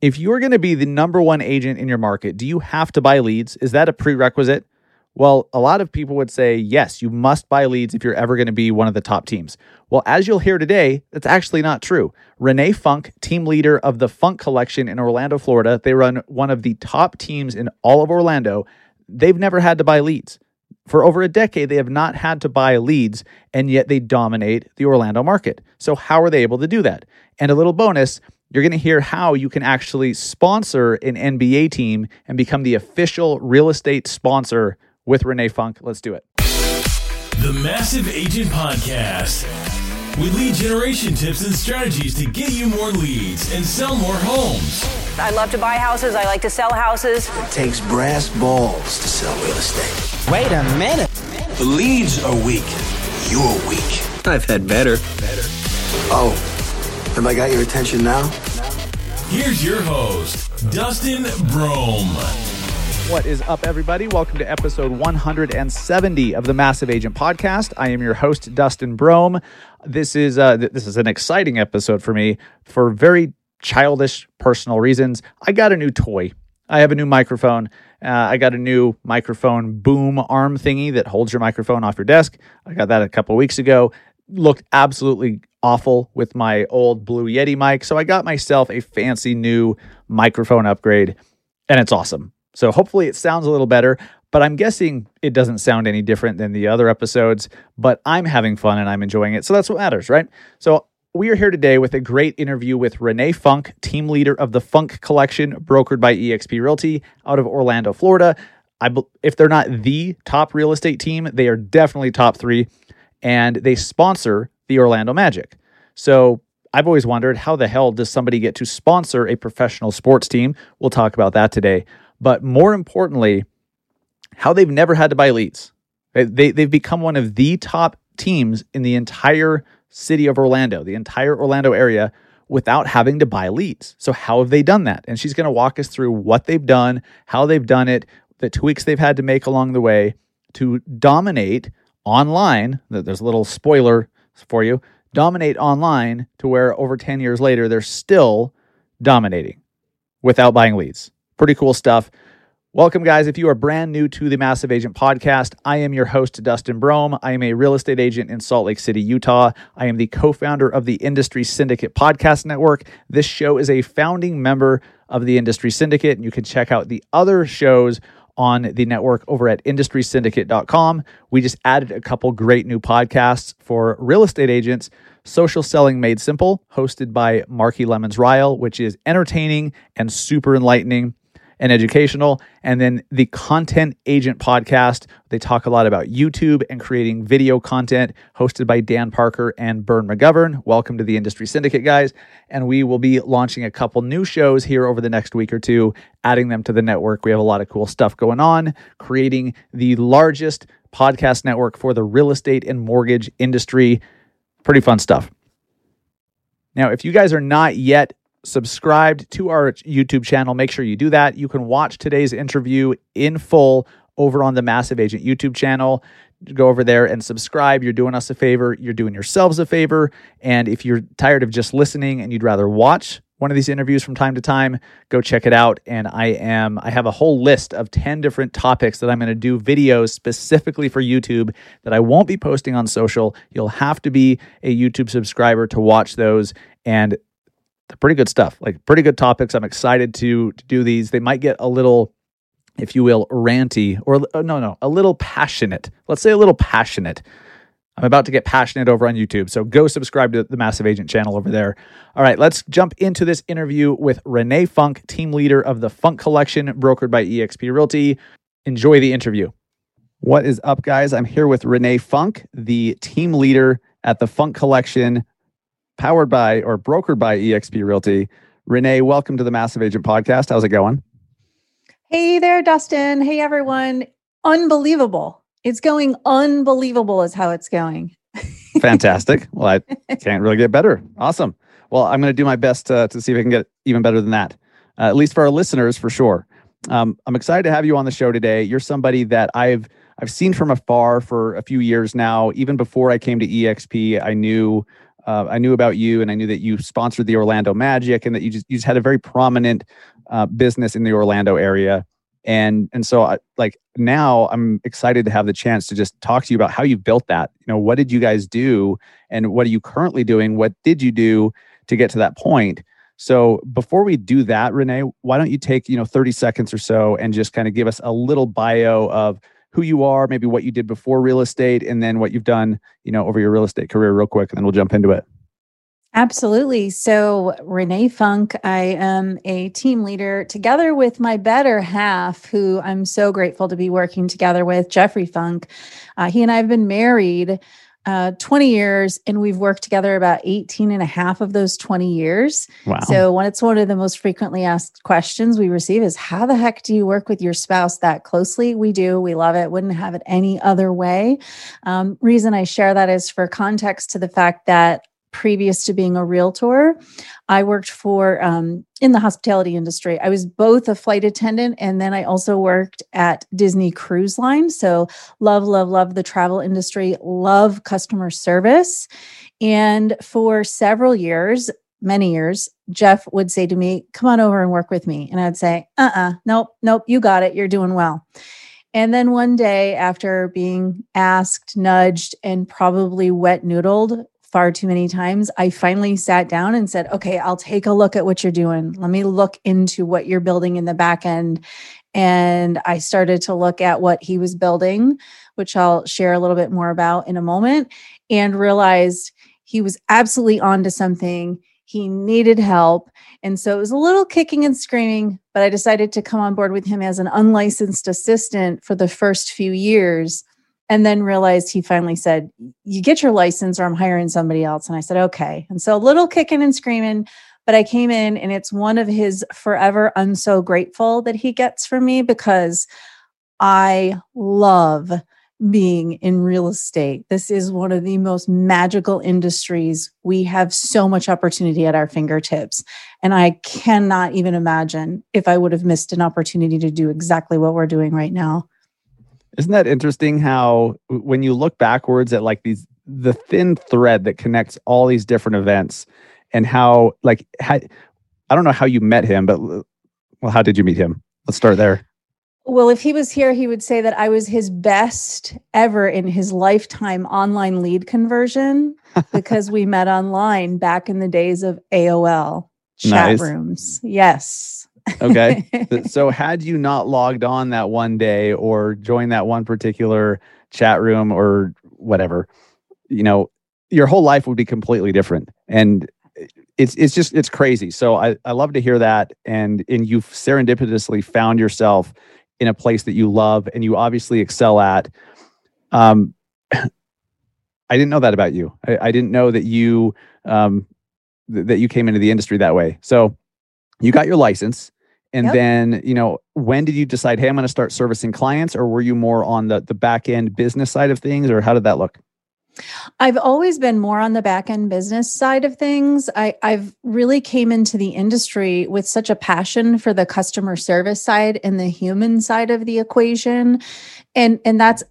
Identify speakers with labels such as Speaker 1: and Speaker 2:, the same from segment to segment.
Speaker 1: If you're going to be the number one agent in your market, do you have to buy leads? Is that a prerequisite? Well, a lot of people would say, yes, you must buy leads if you're ever going to be one of the top teams. Well, as you'll hear today, that's actually not true. Renee Funk, team leader of the Funk Collection in Orlando, Florida, they run one of the top teams in all of Orlando. They've never had to buy leads. For over a decade, they have not had to buy leads, and yet they dominate the Orlando market. So, how are they able to do that? And a little bonus you're going to hear how you can actually sponsor an NBA team and become the official real estate sponsor with Renee Funk. Let's do it.
Speaker 2: The Massive Agent Podcast with lead generation tips and strategies to get you more leads and sell more homes.
Speaker 3: I love to buy houses. I like to sell houses.
Speaker 4: It takes brass balls to sell real estate.
Speaker 5: Wait a minute.
Speaker 4: The leads are weak. You're weak.
Speaker 5: I've had better.
Speaker 4: Better. Oh, have I got your attention now?
Speaker 2: Here's your host, Dustin Brohm.
Speaker 1: What is up, everybody? Welcome to episode 170 of the Massive Agent Podcast. I am your host, Dustin Brohm. This is uh, th- this is an exciting episode for me for very childish personal reasons. I got a new toy. I have a new microphone. Uh, I got a new microphone boom arm thingy that holds your microphone off your desk. I got that a couple weeks ago. Looked absolutely awful with my old Blue Yeti mic. So I got myself a fancy new microphone upgrade, and it's awesome. So hopefully it sounds a little better, but I'm guessing it doesn't sound any different than the other episodes, but I'm having fun and I'm enjoying it. So that's what matters, right? So we are here today with a great interview with Renee Funk, team leader of the Funk Collection, brokered by eXp Realty out of Orlando, Florida. I, if they're not the top real estate team, they are definitely top three, and they sponsor the Orlando Magic. So I've always wondered how the hell does somebody get to sponsor a professional sports team? We'll talk about that today but more importantly, how they've never had to buy leads. They, they've become one of the top teams in the entire city of Orlando, the entire Orlando area, without having to buy leads. So, how have they done that? And she's going to walk us through what they've done, how they've done it, the tweaks they've had to make along the way to dominate online. There's a little spoiler for you dominate online to where over 10 years later, they're still dominating without buying leads. Pretty cool stuff. Welcome, guys. If you are brand new to the Massive Agent Podcast, I am your host, Dustin Brohm. I am a real estate agent in Salt Lake City, Utah. I am the co founder of the Industry Syndicate Podcast Network. This show is a founding member of the Industry Syndicate, and you can check out the other shows on the network over at industrysyndicate.com. We just added a couple great new podcasts for real estate agents. Social Selling Made Simple, hosted by Marki Lemons Ryhal, which is entertaining and super enlightening and educational. And then the Content Agent podcast. They talk a lot about YouTube and creating video content, hosted by Dan Parker and Bern McGovern. Welcome to the Industry Syndicate, guys. And we will be launching a couple new shows here over the next week or two, adding them to the network. We have a lot of cool stuff going on, creating the largest podcast network for the real estate and mortgage industry. Pretty fun stuff. Now, if you guys are not yet subscribed to our YouTube channel, make sure you do that. You can watch today's interview in full over on the Massive Agent YouTube channel. Go over there and subscribe. You're doing us a favor. You're doing yourselves a favor. And if you're tired of just listening and you'd rather watch one of these interviews from time to time, go check it out. And I am, I have a whole list of 10 different topics that I'm going to do videos specifically for YouTube that I won't be posting on social. You'll have to be a YouTube subscriber to watch those. And pretty good stuff, like pretty good topics. I'm excited to, to do these. They might get a little, if you will, ranty or uh, no, no, a little passionate. Let's say a little passionate. I'm about to get passionate over on YouTube. So go subscribe to the Massive Agent channel over there. All right, let's jump into this interview with Renee Funk, team leader of the Funk Collection, brokered by eXp Realty. Enjoy the interview. What is up, guys? I'm here with Renee Funk, the team leader at the Funk Collection, powered by or brokered by eXp Realty. Renee, welcome to the Massive Agent Podcast. How's it going?
Speaker 6: Hey there, Dustin. Hey, everyone. Unbelievable. It's going unbelievable, is how it's going.
Speaker 1: Fantastic. Well, I can't really get better. Awesome. Well, I'm going to do my best uh, to see if I can get even better than that, uh, at least for our listeners, for sure. Um, I'm excited to have you on the show today. You're somebody that I've I've seen from afar for a few years now. Even before I came to EXP, I knew uh, I knew about you, and I knew that you sponsored the Orlando Magic, and that you just you just had a very prominent uh, business in the Orlando area. And and so I, like now I'm excited to have the chance to just talk to you about how you've built that. You know, what did you guys do, and what are you currently doing? What did you do to get to that point? So before we do that, Renee, why don't you take you know 30 seconds or so and just kind of give us a little bio of who you are, maybe what you did before real estate, and then what you've done, you know, over your real estate career, real quick, and then we'll jump into it.
Speaker 6: Absolutely. So, Renee Funk, I am a team leader together with my better half, who I'm so grateful to be working together with, Jeffrey Funk. Uh, he and I have been married uh, 20 years and we've worked together about 18 and a half of those 20 years.
Speaker 1: Wow.
Speaker 6: So when it's one of the most frequently asked questions we receive is how the heck do you work with your spouse that closely? We do. We love it. Wouldn't have it any other way. Um, reason I share that is for context to the fact that previous to being a realtor i worked for um, in the hospitality industry. I was both a flight attendant and then i also worked at disney cruise line. So love love love the travel industry love customer service. And for several years many years jeff would say to me come on over and work with me. And i'd say uh-uh nope nope you got it you're doing well. And then one day, after being asked, nudged, and probably wet noodled far too many times, I finally sat down and said, okay, I'll take a look at what you're doing. Let me look into what you're building in the back end. And I started to look at what he was building, which I'll share a little bit more about in a moment, and realized he was absolutely onto something. He needed help. And so it was a little kicking and screaming, but I decided to come on board with him as an unlicensed assistant for the first few years and then realized he finally said, You get your license or I'm hiring somebody else. And I said, Okay. And so a little kicking and screaming, but I came in and it's one of his forever I'm so grateful that he gets from me because I love being in real estate. This is one of the most magical industries. We have so much opportunity at our fingertips. And I cannot even imagine if I would have missed an opportunity to do exactly what we're doing right now.
Speaker 1: Isn't that interesting how when you look backwards at like these the thin thread that connects all these different events and how like how, I don't know how you met him, but well, how did you meet him? Let's start there.
Speaker 6: Well, if he was here, he would say that I was his best ever in his lifetime online lead conversion because we met online back in the days of AOL chat nice. rooms. Yes
Speaker 1: okay. so had you not logged on that one day or joined that one particular chat room or whatever, you know, your whole life would be completely different. And it's it's just it's crazy. So I, I love to hear that. And and you've serendipitously found yourself in a place that you love and you obviously excel at. Um I didn't know that about you. I, I didn't know that you um th- that you came into the industry that way. So you got your license and yep. then you know when did you decide hey i'm going to start servicing clients or were you more on the the back end business side of things or how did that look
Speaker 6: I've always been more on the back end business side of things. I, I've really came into the industry with such a passion for the customer service side and the human side of the equation. And, and that's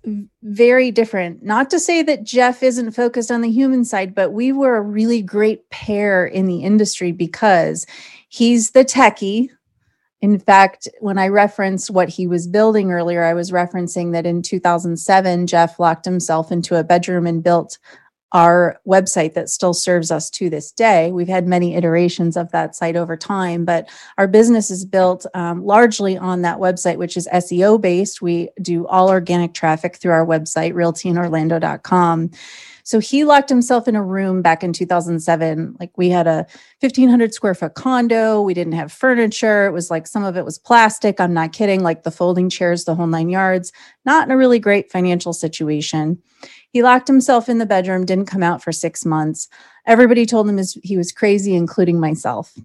Speaker 6: very different. Not to say that Jeff isn't focused on the human side, but we were a really great pair in the industry because he's the techie in fact, when I referenced what he was building earlier, I was referencing that in 2007, Jeff locked himself into a bedroom and built our website that still serves us to this day. We've had many iterations of that site over time, but our business is built um, largely on that website, which is SEO based. We do all organic traffic through our website, realtyinorlando.com. So he locked himself in a room back in 2007. Like we had a 1500 square foot condo. We didn't have furniture. It was like some of it was plastic. I'm not kidding. Like the folding chairs, the whole nine yards. Not in a really great financial situation. He locked himself in the bedroom, didn't come out for six months. Everybody told him he was crazy, including myself.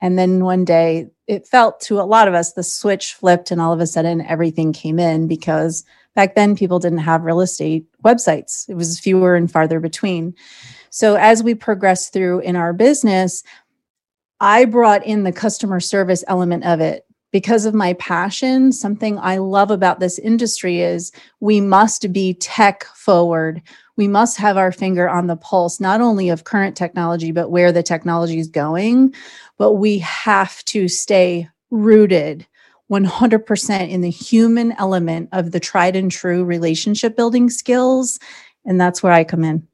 Speaker 6: And then one day it felt to a lot of us the switch flipped and all of a sudden everything came in because back then people didn't have real estate websites it was fewer and farther between so as we progressed through in our business i brought in the customer service element of it because of my passion, something I love about this industry is we must be tech forward. We must have our finger on the pulse, not only of current technology, but where the technology is going. But we have to stay rooted 100% in the human element of the tried and true relationship building skills. And that's where I come in.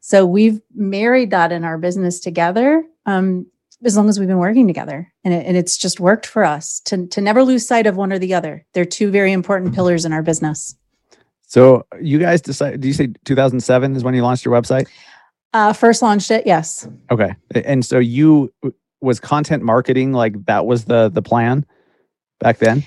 Speaker 6: So we've married that in our business together. Um, as long as we've been working together and, it, and it's just worked for us to, to never lose sight of one or the other they're two very important pillars in our business
Speaker 1: so you guys decided do you say 2007 is when you launched your website
Speaker 6: uh, first launched it yes
Speaker 1: okay and so you was content marketing like that was the the plan back then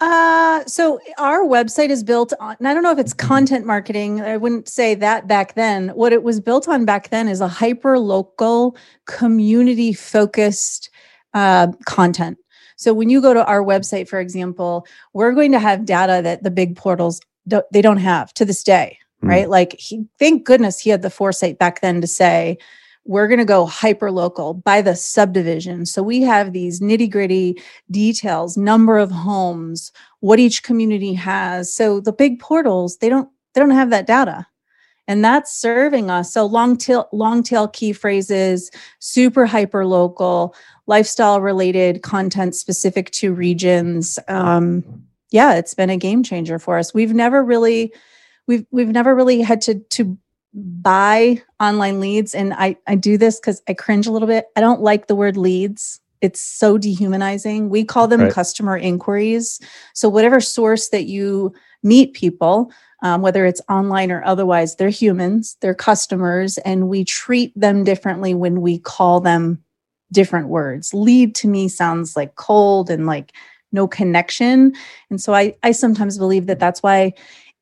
Speaker 6: uh, so our website is built on, and I don't know if it's content marketing. I wouldn't say that back then. What it was built on back then is a hyper local, community focused uh, content. So when you go to our website, for example, we're going to have data that the big portals don't, they don't have to this day, mm. right? Like, he, thank goodness he had the foresight back then to say, we're going to go hyper local by the subdivision. So we have these nitty gritty details, number of homes, what each community has. So the big portals, they don't they don't have that data. And that's serving us. So long tail long tail key phrases, super hyper local, lifestyle related content specific to regions. Um, yeah, it's been a game changer for us. We've never really we've we've never really had to to buy online leads and i i do this because i cringe a little bit. I don't like the word leads. It's so dehumanizing. We call them right. customer inquiries. So whatever source that you meet people um, whether it's online or otherwise they're humans they're customers and we treat them differently when we call them different words. Lead to me sounds like cold and like no connection. And so i i sometimes believe that that's why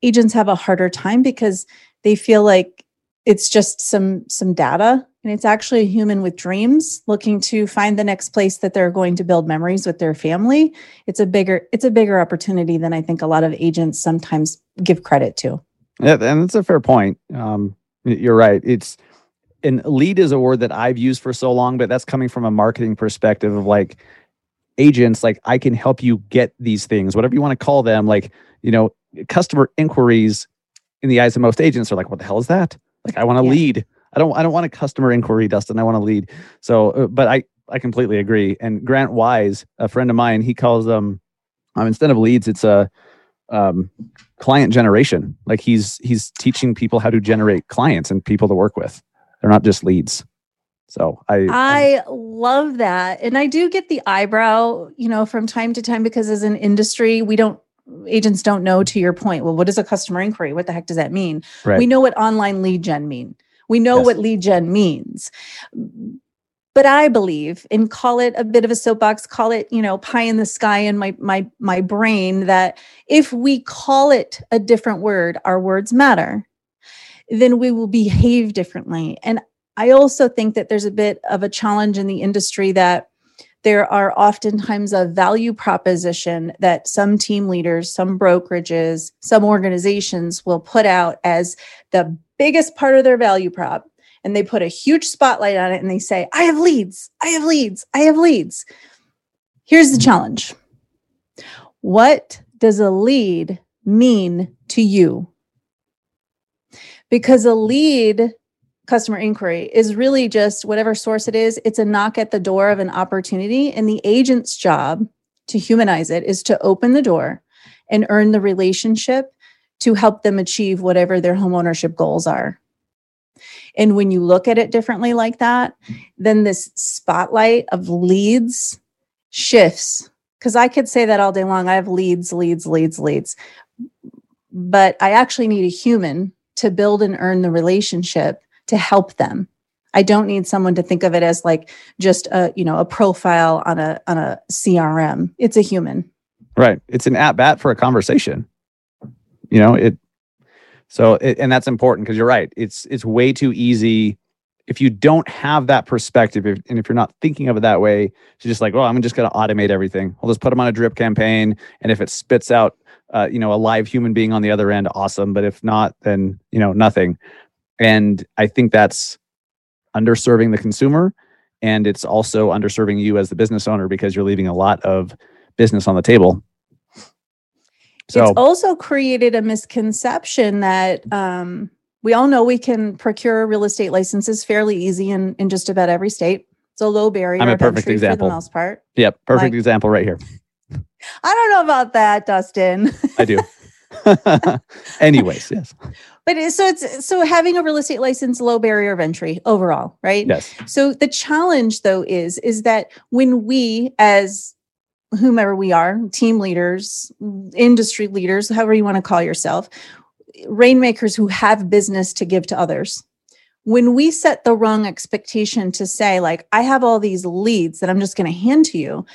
Speaker 6: agents have a harder time because they feel like it's just some some data and it's actually a human with dreams looking to find the next place that they're going to build memories with their family. It's a bigger it's a bigger opportunity than i think a lot of agents sometimes give credit to.
Speaker 1: Yeah and that's a fair point. Um, you're right. It's and lead is a word that i've used for so long but that's coming from a marketing perspective of like agents like i can help you get these things whatever you want to call them like you know customer inquiries in the eyes of most agents are like what the hell is that like I want to yeah. lead. I don't I don't want a customer inquiry, Dustin. I want to lead. So, uh, but I I completely agree. And Grant Wise, a friend of mine, he calls them um, instead of leads, it's a um, client generation. Like he's he's teaching people how to generate clients and people to work with. They're not just leads. So I
Speaker 6: I love that. And I do get the eyebrow, you know, from time to time because as an industry, we don't agents don't know to your point well what is a customer inquiry what the heck does that mean right. we know what online lead gen mean we know yes. what lead gen means but i believe and call it a bit of a soapbox call it you know pie in the sky in my my my brain that if we call it a different word our words matter then we will behave differently and i also think that there's a bit of a challenge in the industry that there are oftentimes a value proposition that some team leaders, some brokerages, some organizations will put out as the biggest part of their value prop. And they put a huge spotlight on it and they say, I have leads, I have leads, I have leads. Here's the challenge What does a lead mean to you? Because a lead customer inquiry is really just whatever source it is, it's a knock at the door of an opportunity. And the agent's job to humanize it is to open the door and earn the relationship to help them achieve whatever their homeownership goals are. And when you look at it differently like that, then this spotlight of leads shifts. Because I could say that all day long. I have leads, leads, leads, leads. But I actually need a human to build and earn the relationship to help them. I don't need someone to think of it as like just a, you know, a profile on a on a CRM. It's a human.
Speaker 1: Right. It's an at bat for a conversation. You know, it so it, and that's important because you're right. It's it's way too easy if you don't have that perspective if, and if you're not thinking of it that way to just like, well, I'm just going to automate everything. I'll just put them on a drip campaign and if it spits out uh, you know, a live human being on the other end, awesome. But if not, then you know, nothing. And I think that's underserving the consumer. And it's also underserving you as the business owner because you're leaving a lot of business on the table. So
Speaker 6: it's also created a misconception that um, we all know we can procure real estate licenses fairly easy in, in just about every state. It's a low barrier
Speaker 1: I'm a perfect example.
Speaker 6: for the most part.
Speaker 1: yep, perfect
Speaker 6: like-
Speaker 1: example right here.
Speaker 6: I don't know about that, Dustin.
Speaker 1: I do. Anyways, yes.
Speaker 6: but it- so it's so having a real estate license, low barrier of entry overall, right?
Speaker 1: Yes.
Speaker 6: So the challenge though is is that when we as whomever we are, team leaders, industry leaders, however you want to call yourself, rainmakers who have business to give to others. When we set the wrong expectation to say like I have all these leads that I'm just going to hand to you,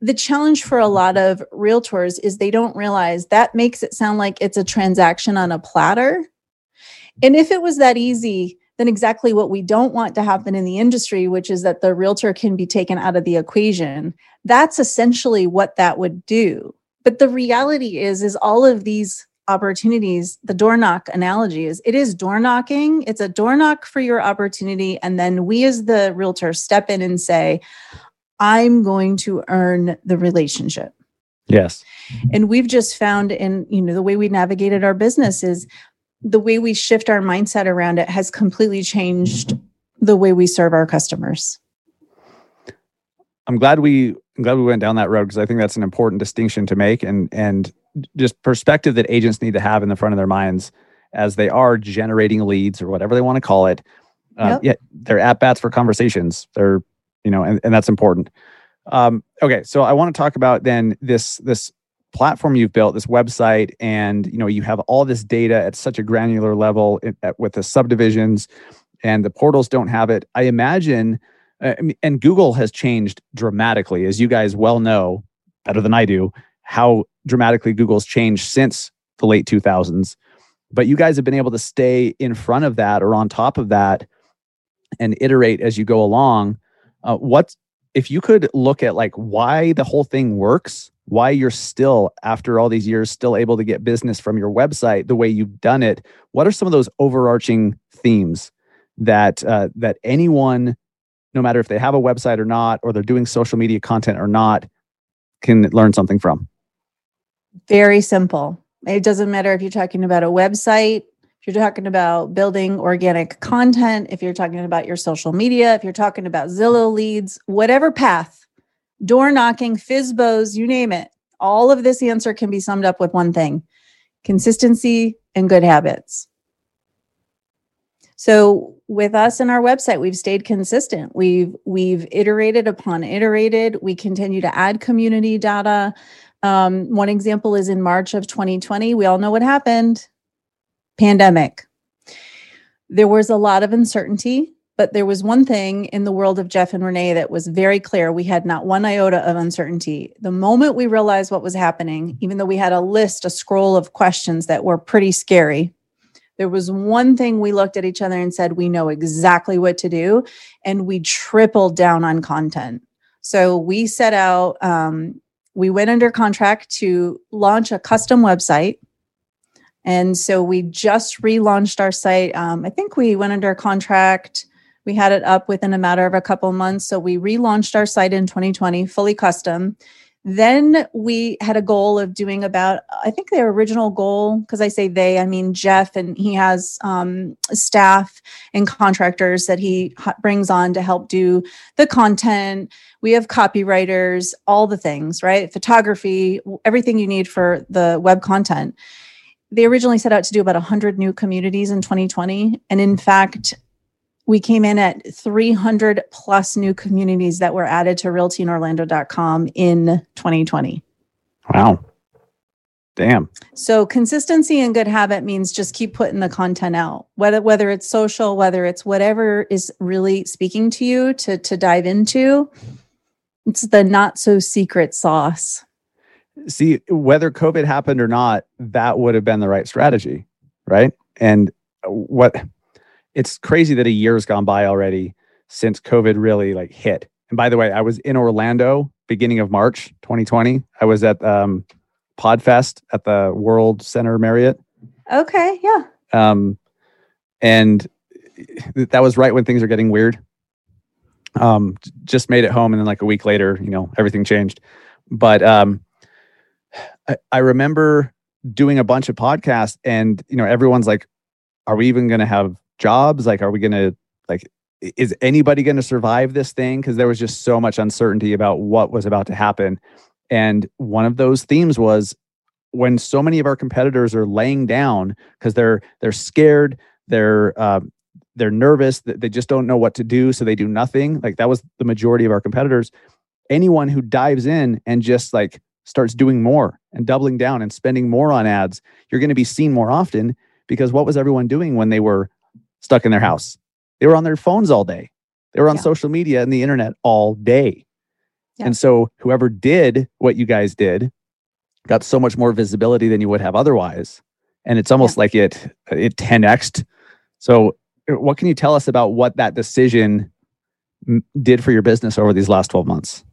Speaker 6: the challenge for a lot of realtors is they don't realize that makes it sound like it's a transaction on a platter. And if it was that easy, then exactly what we don't want to happen in the industry, which is that the realtor can be taken out of the equation. That's essentially what that would do. But the reality is, is all of these opportunities, the door knock analogy is it is door knocking. It's a door knock for your opportunity. And then we as the realtor step in and say, I'm going to earn the relationship
Speaker 1: Yes.
Speaker 6: and we've just found in you know the way we navigated our business is the way we shift our mindset around it has completely changed the way we serve our customers
Speaker 1: I'm glad we I'm glad we went down that road because I think that's an important distinction to make and and just perspective that agents need to have in the front of their minds as they are generating leads or whatever they want to call it. Um,
Speaker 6: Yep.
Speaker 1: Yeah, they're at bats for conversations. They're you know, and, and that's important. Um, okay, so I want to talk about then this this platform you've built, this website, and you know you have all this data at such a granular level in, at, with the subdivisions, and the portals don't have it. I imagine uh, and Google has changed dramatically, as you guys well know better than I do, how dramatically Google's changed since the late 2000s. But you guys have been able to stay in front of that or on top of that and iterate as you go along. Uh, what if you could look at like why the whole thing works, why you're still after all these years still able to get business from your website the way you've done it? What are some of those overarching themes that uh, that anyone no matter if they have a website or not, or they're doing social media content or not, can learn something from.
Speaker 6: very simple it doesn't matter if you're talking about a website you're talking about building organic content if you're talking about your social media if you're talking about zillow leads whatever path door knocking fizbos you name it all of this answer can be summed up with one thing consistency and good habits. So with us and our website we've stayed consistent. We've we've iterated upon iterated. We continue to add community data. Um, one example is in march of 2020 we all know what happened pandemic there was a lot of uncertainty but there was one thing in the world of jeff and renee that was very clear we had not one iota of uncertainty the moment we realized what was happening even though we had a list a scroll of questions that were pretty scary there was one thing we looked at each other and said, we know exactly what to do. And we tripled down on content. So we set out, um, we went under contract to launch a custom website. And so we just relaunched our site. Um, I think we went under contract. We had it up within a matter of a couple months. So we relaunched our site in 2020, fully custom. Then we had a goal of doing about, I think their original goal, because I say they, I mean Jeff, and he has um, staff and contractors that he brings on to help do the content. We have copywriters, all the things, right? Photography, everything you need for the web content. They originally set out to do about 100 new communities in 2020. And in fact, we came in at 300 plus new communities that were added to realtyinorlando.com in 2020.
Speaker 1: Wow. Damn.
Speaker 6: So consistency and good habit means just keep putting the content out. Whether whether it's social, whether it's whatever is really speaking to you to to dive into. It's the not so secret sauce.
Speaker 1: See, whether COVID happened or not, that would have been the right strategy, right? And what it's crazy that a year's gone by already since COVID really like hit. And by the way, I was in Orlando beginning of March 2020. I was at um, Podfest at the World Center Marriott.
Speaker 6: Okay, yeah.
Speaker 1: um, and that was right when things are getting weird. Um, just made it home, and then like a week later, you know, everything changed. But um, I, I remember doing a bunch of podcasts and you know everyone's like are we even going to have jobs? Like are we going to like is anybody going to survive this thing? Because there was just so much uncertainty about what was about to happen. And one of those themes was when so many of our competitors are laying down because they're they're scared they're uh, they're nervous they just don't know what to do so they do nothing. Like that was the majority of our competitors. Anyone who dives in and just like starts doing more and doubling down and spending more on ads you're going to be seen more often because what was everyone doing when they were stuck in their house? They were on their phones all day. They were on
Speaker 6: Yeah.
Speaker 1: social media and the internet all day.
Speaker 6: Yeah.
Speaker 1: and so whoever did what you guys did got so much more visibility than you would have otherwise. And it's almost like it it 10xed so uh, what can you tell us about what that decision m- did for your business over these last 12 months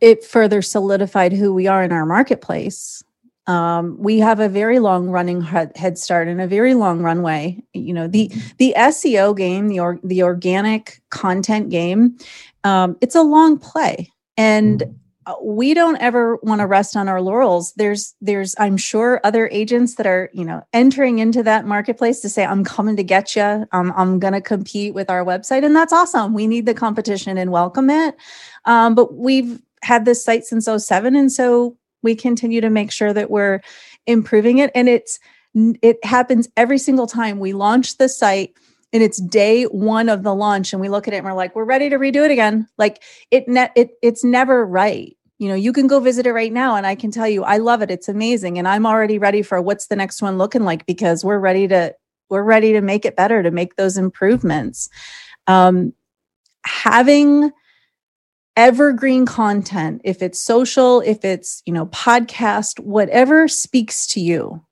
Speaker 6: it further solidified who we are in our marketplace. Um, we have a very long running head start and a very long runway. You know, the the SEO game, the or, the organic content game, um, it's a long play, and uh, we don't ever want to rest on our laurels. There's there's I'm sure other agents that are you know entering into that marketplace to say I'm coming to get you. Um, I'm going to compete with our website, and that's awesome. We need the competition and welcome it. Um, but we've had this site since 07 and so we continue to make sure that we're improving it. And it's it happens every single time we launch the site and it's day one of the launch and we look at it and we're like we're ready to redo it again. Like it ne- it it's never right. You know you can go visit it right now and i can tell you i love it. It's amazing and i'm already ready for what's the next one looking like because we're ready to we're ready to make it better to make those improvements. Um having evergreen content if it's social if it's you know podcast whatever speaks to you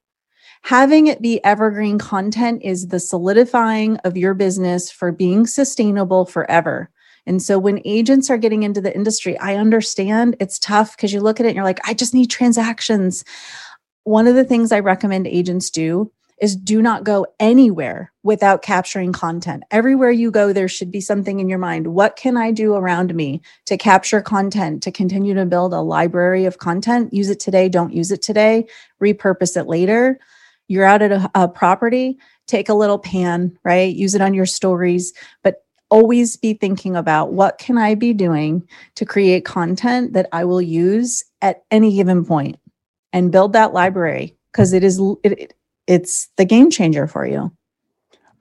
Speaker 6: having it be evergreen content is the solidifying of your business for being sustainable forever. And so when agents are getting into the industry i understand it's tough because you look at it and you're like i just need transactions. One of the things i recommend agents do is do not go anywhere without capturing content. Everywhere you go, there should be something in your mind. What can I do around me to capture content, to continue to build a library of content? Use it today, don't use it today, repurpose it later. You're out at a, a property, take a little pan, right? Use it on your stories, but always be thinking about what can I be doing to create content that I will use at any given point and build that library because it is it, it it's the game changer for you.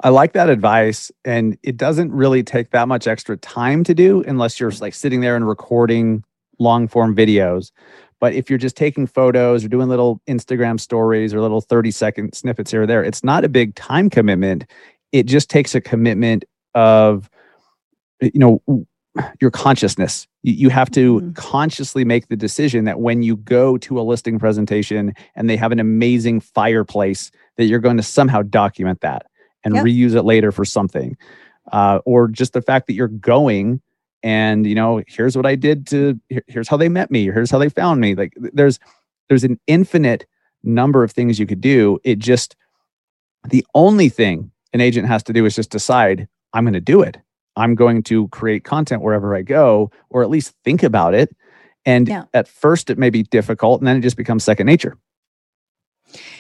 Speaker 1: I like that advice. And it doesn't really take that much extra time to do unless you're like sitting there and recording long form videos. But if you're just taking photos or doing little Instagram stories or little 30 second snippets here or there, it's not a big time commitment. It just takes a commitment of, you know, your consciousness. You, have to
Speaker 6: Mhm.
Speaker 1: consciously make the decision that when you go to a listing presentation and they have an amazing fireplace, that you're going to somehow document that and
Speaker 6: Yep.
Speaker 1: reuse it later for something. Uh, or just the fact that you're going and you know here's what i did to here- here's how they met me here's how they found me like there's there's an infinite number of things you could do it just the only thing an agent has to do is just decide i'm going to do it i'm going to create content wherever i go or at least think about it and
Speaker 6: Yeah.
Speaker 1: at first it may be difficult and then it just becomes second nature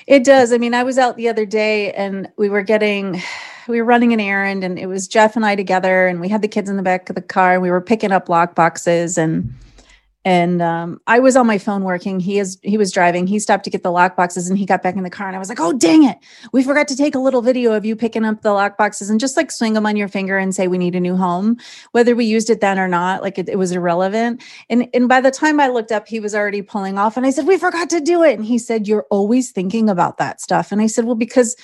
Speaker 6: It does. I mean, I was out the other day and we were getting, we were running an errand and it was Jeff and I together and we had the kids in the back of the car and we were picking up lock boxes and, and um, I was on my phone working. He is he was driving. He stopped to get the lock boxes and he got back in the car and I was like, "Oh dang it! We forgot to take a little video of you picking up the lock boxes and just like swing them on your finger and say we need a new home." Whether we used it then or not, like it, it was irrelevant. And and by the time I looked up, he was already pulling off and I said, "We forgot to do it." And he said, "You're always thinking about that stuff." And I said, "Well, because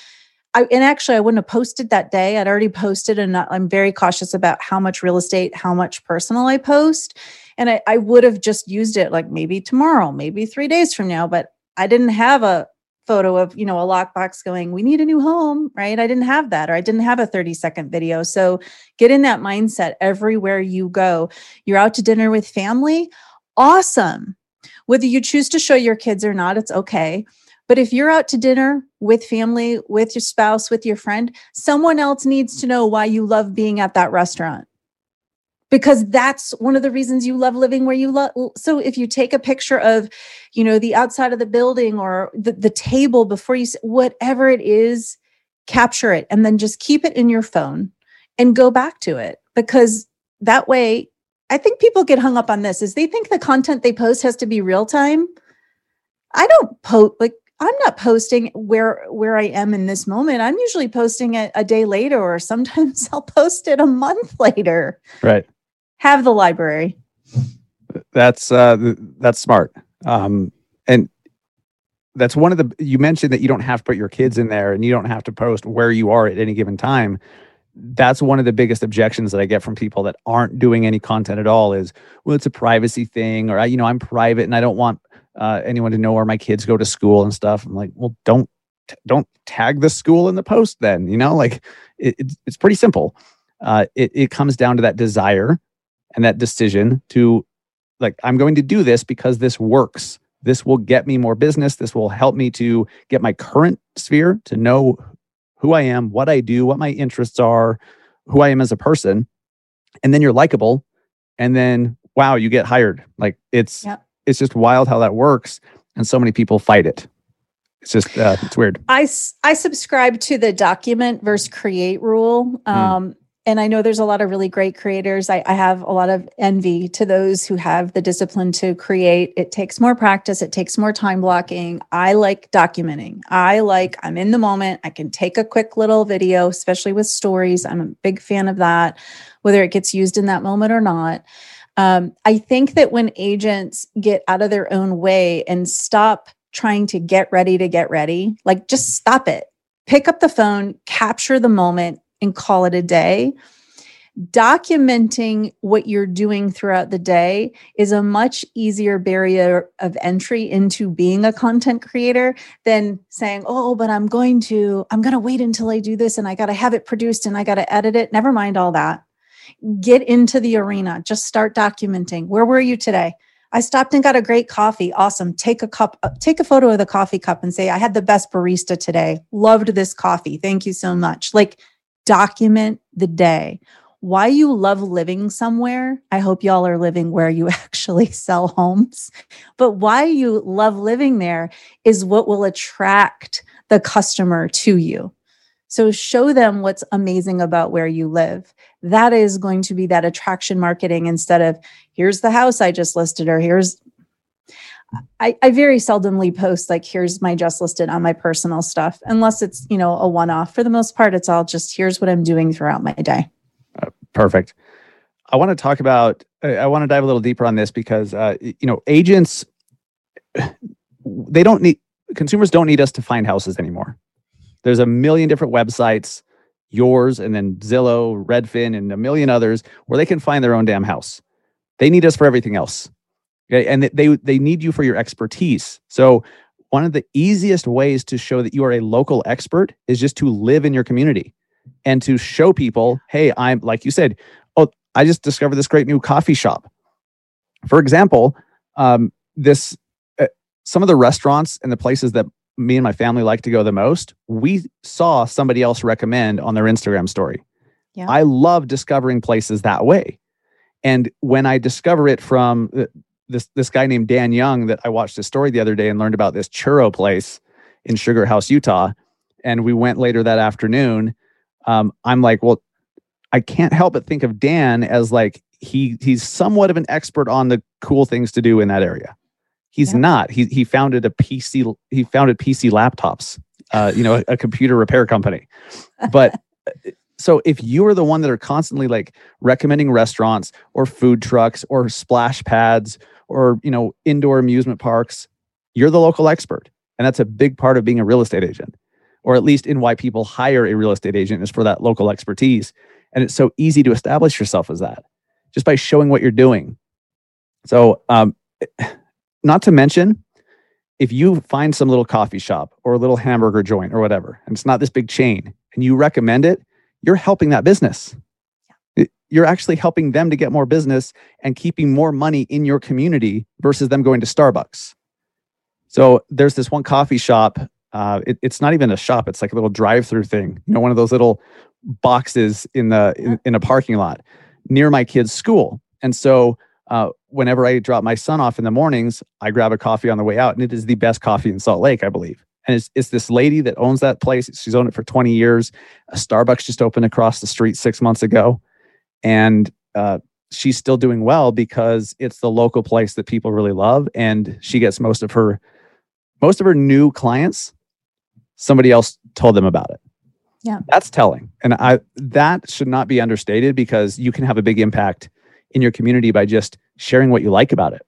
Speaker 6: I, and actually, I wouldn't have posted that day. I'd already posted, and I'm very cautious about how much real estate, how much personal I post. And I, I would have just used it like maybe tomorrow, maybe three days from now, but I didn't have a photo of, you know, a lockbox going, we need a new home, right? I didn't have that, or I didn't have a 30 second video. So get in that mindset everywhere you go. You're out to dinner with family, awesome. Whether you choose to show your kids or not, it's okay. But if you're out to dinner with family, with your spouse, with your friend, someone else needs to know why you love being at that restaurant. Because that's one of the reasons you love living where you love so if you take a picture of you know the outside of the building or the, the table before you whatever it is capture it and then just keep it in your phone and go back to it because that way i think people get hung up on this is they think the content they post has to be real time. I don't post like i'm not posting where where i am in this moment. I'm usually posting it a day later or sometimes i'll post it a month later.
Speaker 1: Right
Speaker 6: have the library.
Speaker 1: That's uh, that's smart. Um, and that's one of the you mentioned that you don't have to put your kids in there and you don't have to post where you are at any given time. That's one of the biggest objections that I get from people that aren't doing any content at all is, well, it's a privacy thing, or I, you know, I'm private and I don't want uh, anyone to know where my kids go to school and stuff. I'm like, well, don't don't tag the school in the post then. You know, like it, it's it's pretty simple. Uh, it it comes down to that desire and that decision to like i'm going to do this because this works. This will get me more business. This will help me to get my current sphere to know who i am what i do what my interests are who i am as a person. And then you're likable and then wow you get hired. Like it's yep. it's just wild how that works and so many people fight it. It's just uh, it's weird.
Speaker 6: I i subscribe to the document versus create rule. Hmm. um, mm and I know there's a lot of really great creators. I, I, have a lot of envy to those who have the discipline to create. It takes more practice, it takes more time blocking. I like documenting. I like, I'm in the moment. I can take a quick little video, especially with stories. I'm a big fan of that, whether it gets used in that moment or not. Um, I think that when agents get out of their own way and stop trying to get ready to get ready, like just stop it, pick up the phone, capture the moment, and call it a day. Documenting what you're doing throughout the day is a much easier barrier of entry into being a content creator than saying, Oh, but I'm going to, I'm going to wait until I do this and I got to have it produced and I got to edit it. Never mind all that. Get into the arena. Just start documenting. Where were you today? I stopped and got a great coffee. Awesome. Take a cup, uh, take a photo of the coffee cup and say, I had the best barista today. Loved this coffee. Thank you so much. Like, document the day. Why you love living somewhere, I hope y'all are living where you actually sell homes, but why you love living there is what will attract the customer to you. So show them what's amazing about where you live. That is going to be that attraction marketing instead of here's the house I just listed or here's I, I very seldomly post like here's my just listed on my personal stuff unless it's you know a one-off. For the most part it's all just here's what i'm doing throughout my day.
Speaker 1: Uh, perfect. I want to talk about i want to dive a little deeper on this because uh, you know agents they don't need consumers don't need us to find houses anymore. There's a million different websites yours and then zillow redfin and a million others where they can find their own damn house. They need us for everything else Okay. And they, they need you for your expertise. So, one of the easiest ways to show that you are a local expert is just to live in your community and to show people, hey, I'm, like you said, oh, I just discovered this great new coffee shop. For example, um, this, uh, some of the restaurants and the places that me and my family like to go the most, we saw somebody else recommend on their Instagram story. Yeah. I love discovering places that way. And when I discover it from uh, this this guy named Dan Young that I watched his story the other day and learned about this churro place in Sugar House, Utah. And we went later that afternoon. Um, I'm like, well, I can't help but think of Dan as like he he's somewhat of an expert on the cool things to do in that area. He's yeah. not. He he founded a PC. He founded PC laptops. Uh, you know, a, a computer repair company. But so if you are the one that are constantly like recommending restaurants or food trucks or splash pads or you know indoor amusement parks you're the local expert. And that's a big part of being a real estate agent or at least in why people hire a real estate agent is for that local expertise. And it's so easy to establish yourself as that just by showing what you're doing. So um, not to mention if you find some little coffee shop or a little hamburger joint or whatever and it's not this big chain and you recommend it you're helping that business you're actually helping them to get more business and keeping more money in your community versus them going to Starbucks. So there's this one coffee shop. Uh, it, it's not even a shop; it's like a little drive-through thing. You know, one of those little boxes in the in, in a parking lot. near my kids' school. And so uh, whenever I drop my son off in the mornings, I grab a coffee on the way out, and it is the best coffee in Salt Lake, I believe. And it's, it's this lady that owns that place. She's owned it for 20 years. A Starbucks just opened across the street six months ago. And uh, she's still doing well because it's the local place that people really love. And she gets most of her most of her new clients, somebody else told them about it.
Speaker 6: Yeah.
Speaker 1: That's telling. And I that should not be understated because you can have a big impact in your community by just sharing what you like about it.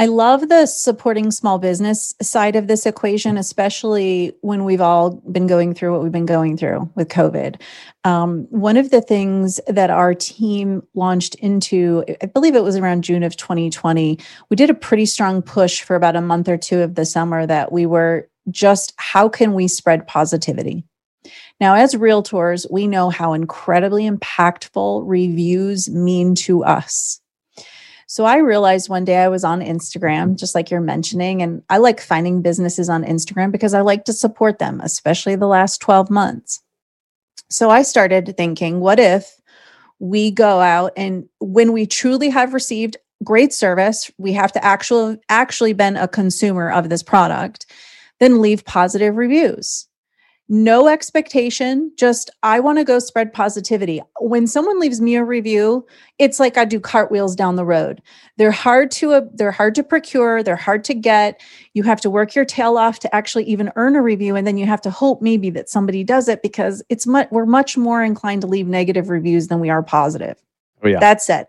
Speaker 6: I love the supporting small business side of this equation, especially when we've all been going through what we've been going through with COVID. Um, one of the things that our team launched into, I believe it was around June of 2020, we did a pretty strong push for about a month or two of the summer that we were just how can we spread positivity? Now, as realtors, we know how incredibly impactful reviews mean to us. So I realized one day I was on Instagram, just like you're mentioning, and I like finding businesses on Instagram because I like to support them, especially the last 12 months. So I started thinking, what if we go out and when we truly have received great service, we have to actually actually been a consumer of this product then leave positive reviews. No expectation, just I want to go spread positivity. When someone leaves me a review, it's like I do cartwheels down the road. They're hard to uh, they're hard to procure, they're hard to get. You have to work your tail off to actually even earn a review and then you have to hope maybe that somebody does it because it's much we're much more inclined to leave negative reviews than we are positive.
Speaker 1: Oh yeah.
Speaker 6: That's it.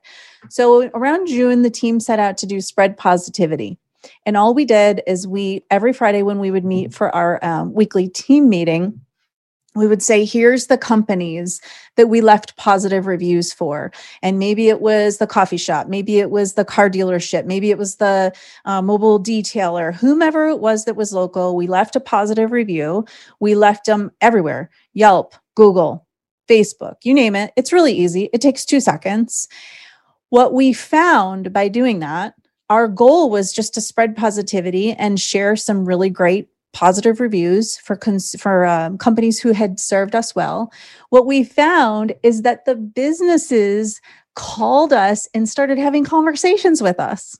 Speaker 6: So around June the team set out to do spread positivity. And all we did is we, every Friday when we would meet mm-hmm. for our um, weekly team meeting, we would say, here's the companies that we left positive reviews for. And maybe it was the coffee shop, maybe it was the car dealership, maybe it was the uh, mobile detailer, whomever it was that was local. We left a positive review. We left them everywhere Yelp, Google, Facebook, you name it. It's really easy. It takes two seconds. What we found by doing that our goal was just to spread positivity and share some really great positive reviews for cons- for um, companies who had served us well. What we found is that the businesses called us and started having conversations with us.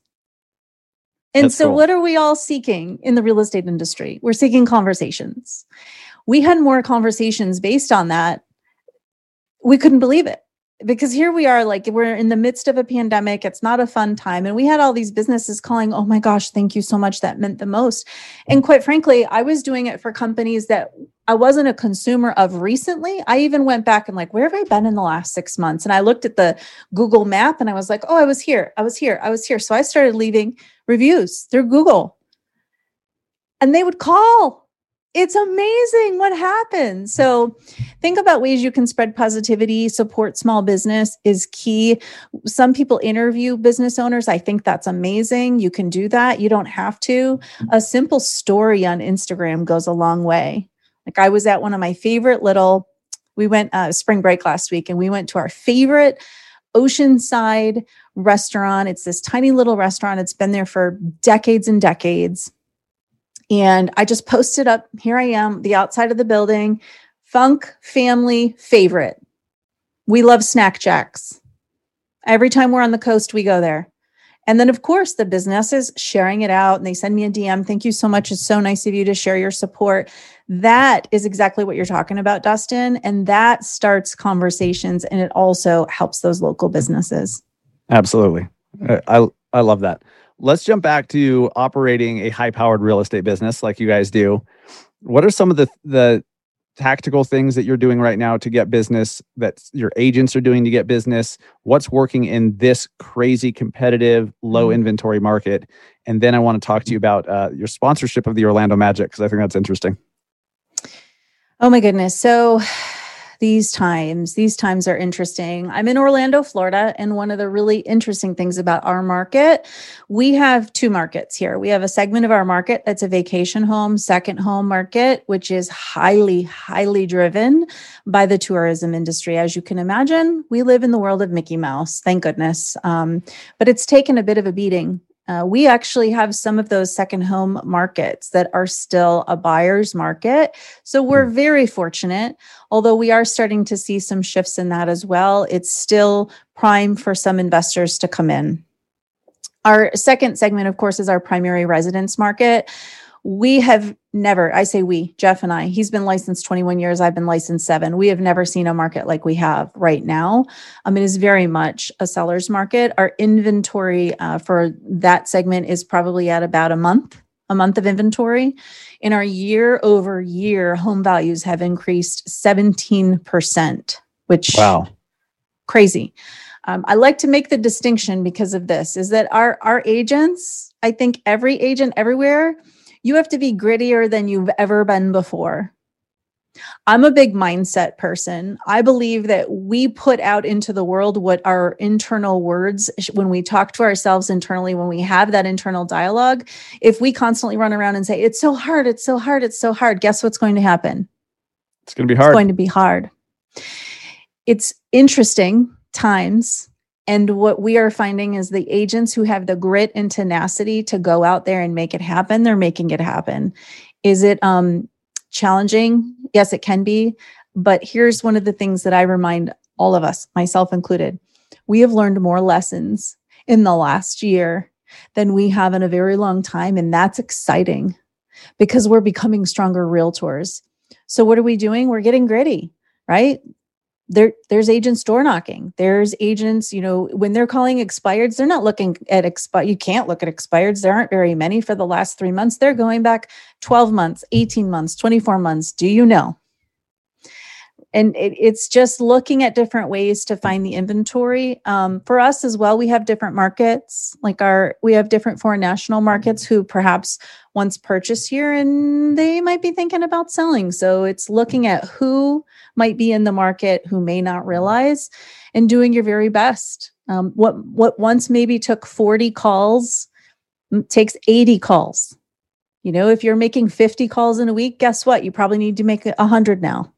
Speaker 6: And That's so, cool. what are we all seeking in the real estate industry? We're seeking conversations. We had more conversations based on that. We couldn't believe it because here we are like we're in the midst of a pandemic it's not a fun time and we had all these businesses calling oh my gosh thank you so much that meant the most. And quite frankly i was doing it for companies that i wasn't a consumer of recently. I even went back and like where have i been in the last 6 months? And i looked at the google map and i was like oh i was here i was here i was here. So i started leaving reviews through google. And they would call it's amazing what happens. So, think about ways you can spread positivity, support small business is key. Some people interview business owners. I think that's amazing. You can do that. You don't have to. A simple story on Instagram goes a long way. Like, I was at one of my favorite little, we went uh, spring break last week and we went to our favorite oceanside restaurant. It's this tiny little restaurant, it's been there for decades and decades and I just posted up, here I am, the outside of the building, funk family favorite. We love snack jacks. Every time we're on the coast, we go there. And then, of course, the businesses sharing it out and they send me a DM. Thank you so much. It's so nice of you to share your support. That is exactly what you're talking about, Dustin. And that starts conversations and it also helps those local businesses.
Speaker 1: Absolutely. I, I love that let's jump back to operating a high powered real estate business like you guys do. What are some of the the tactical things that you're doing right now to get business that your agents are doing to get business? What's working in this crazy competitive low mm-hmm. inventory market? And then I want to talk to you about uh, your sponsorship of the Orlando Magic because I think that's interesting.
Speaker 6: Oh my goodness. So these times, these times are interesting. I'm in Orlando, Florida, and one of the really interesting things about our market, we have two markets here. We have a segment of our market that's a vacation home, second home market, which is highly, highly driven by the tourism industry. As you can imagine, we live in the world of Mickey Mouse, thank goodness. Um, but it's taken a bit of a beating Uh, we actually have some of those second home markets that are still a buyer's market. So we're
Speaker 1: Hmm.
Speaker 6: very fortunate, although we are starting to see some shifts in that as well. It's still prime for some investors to come in. Our second segment, of course, is our primary residence market. We have never, I say we, Jeff and I, he's been licensed 21 years, I've been licensed seven. We have never seen a market like we have right now. I mean, it is very much a seller's market. Our inventory uh, for that segment is probably at about a month, a month of inventory. In our year over year, home values have increased 17%, which
Speaker 1: Wow.
Speaker 6: crazy. Um, I like to make the distinction because of this is that our our agents, I think every agent everywhere, you have to be grittier than you've ever been before. I'm a big mindset person. I believe that we put out into the world what our internal words, when we talk to ourselves internally, when we have that internal dialogue, if we constantly run around and say, it's so hard, it's so hard, it's so hard, guess what's going to happen?
Speaker 1: It's going to be hard.
Speaker 6: It's going to be hard. It's interesting times. And what we are finding is the agents who have the grit and tenacity to go out there and make it happen, they're making it happen. Is it um, challenging? Yes, it can be. But here's one of the things that I remind all of us, myself included. We have learned more lessons in the last year than we have in a very long time. And that's exciting because we're becoming stronger realtors. So, what are we doing? We're getting gritty, right? There, there's agents door knocking. There's agents, you know, when they're calling expireds, they're not looking at expi. You can't look at expireds. There aren't very many for the last three months. They're going back 12 months, 18 months, 24 months. Do you know? And it, it's just looking at different ways to find the inventory. Um, for us as well, we have different markets. Like our, we have different foreign national markets who perhaps once purchased here and they might be thinking about selling. So it's looking at who might be in the market who may not realize and doing your very best. Um, what what once maybe took 40 calls takes 80 calls. You know, if you're making 50 calls in a week, guess what? You probably need to make a 100 now.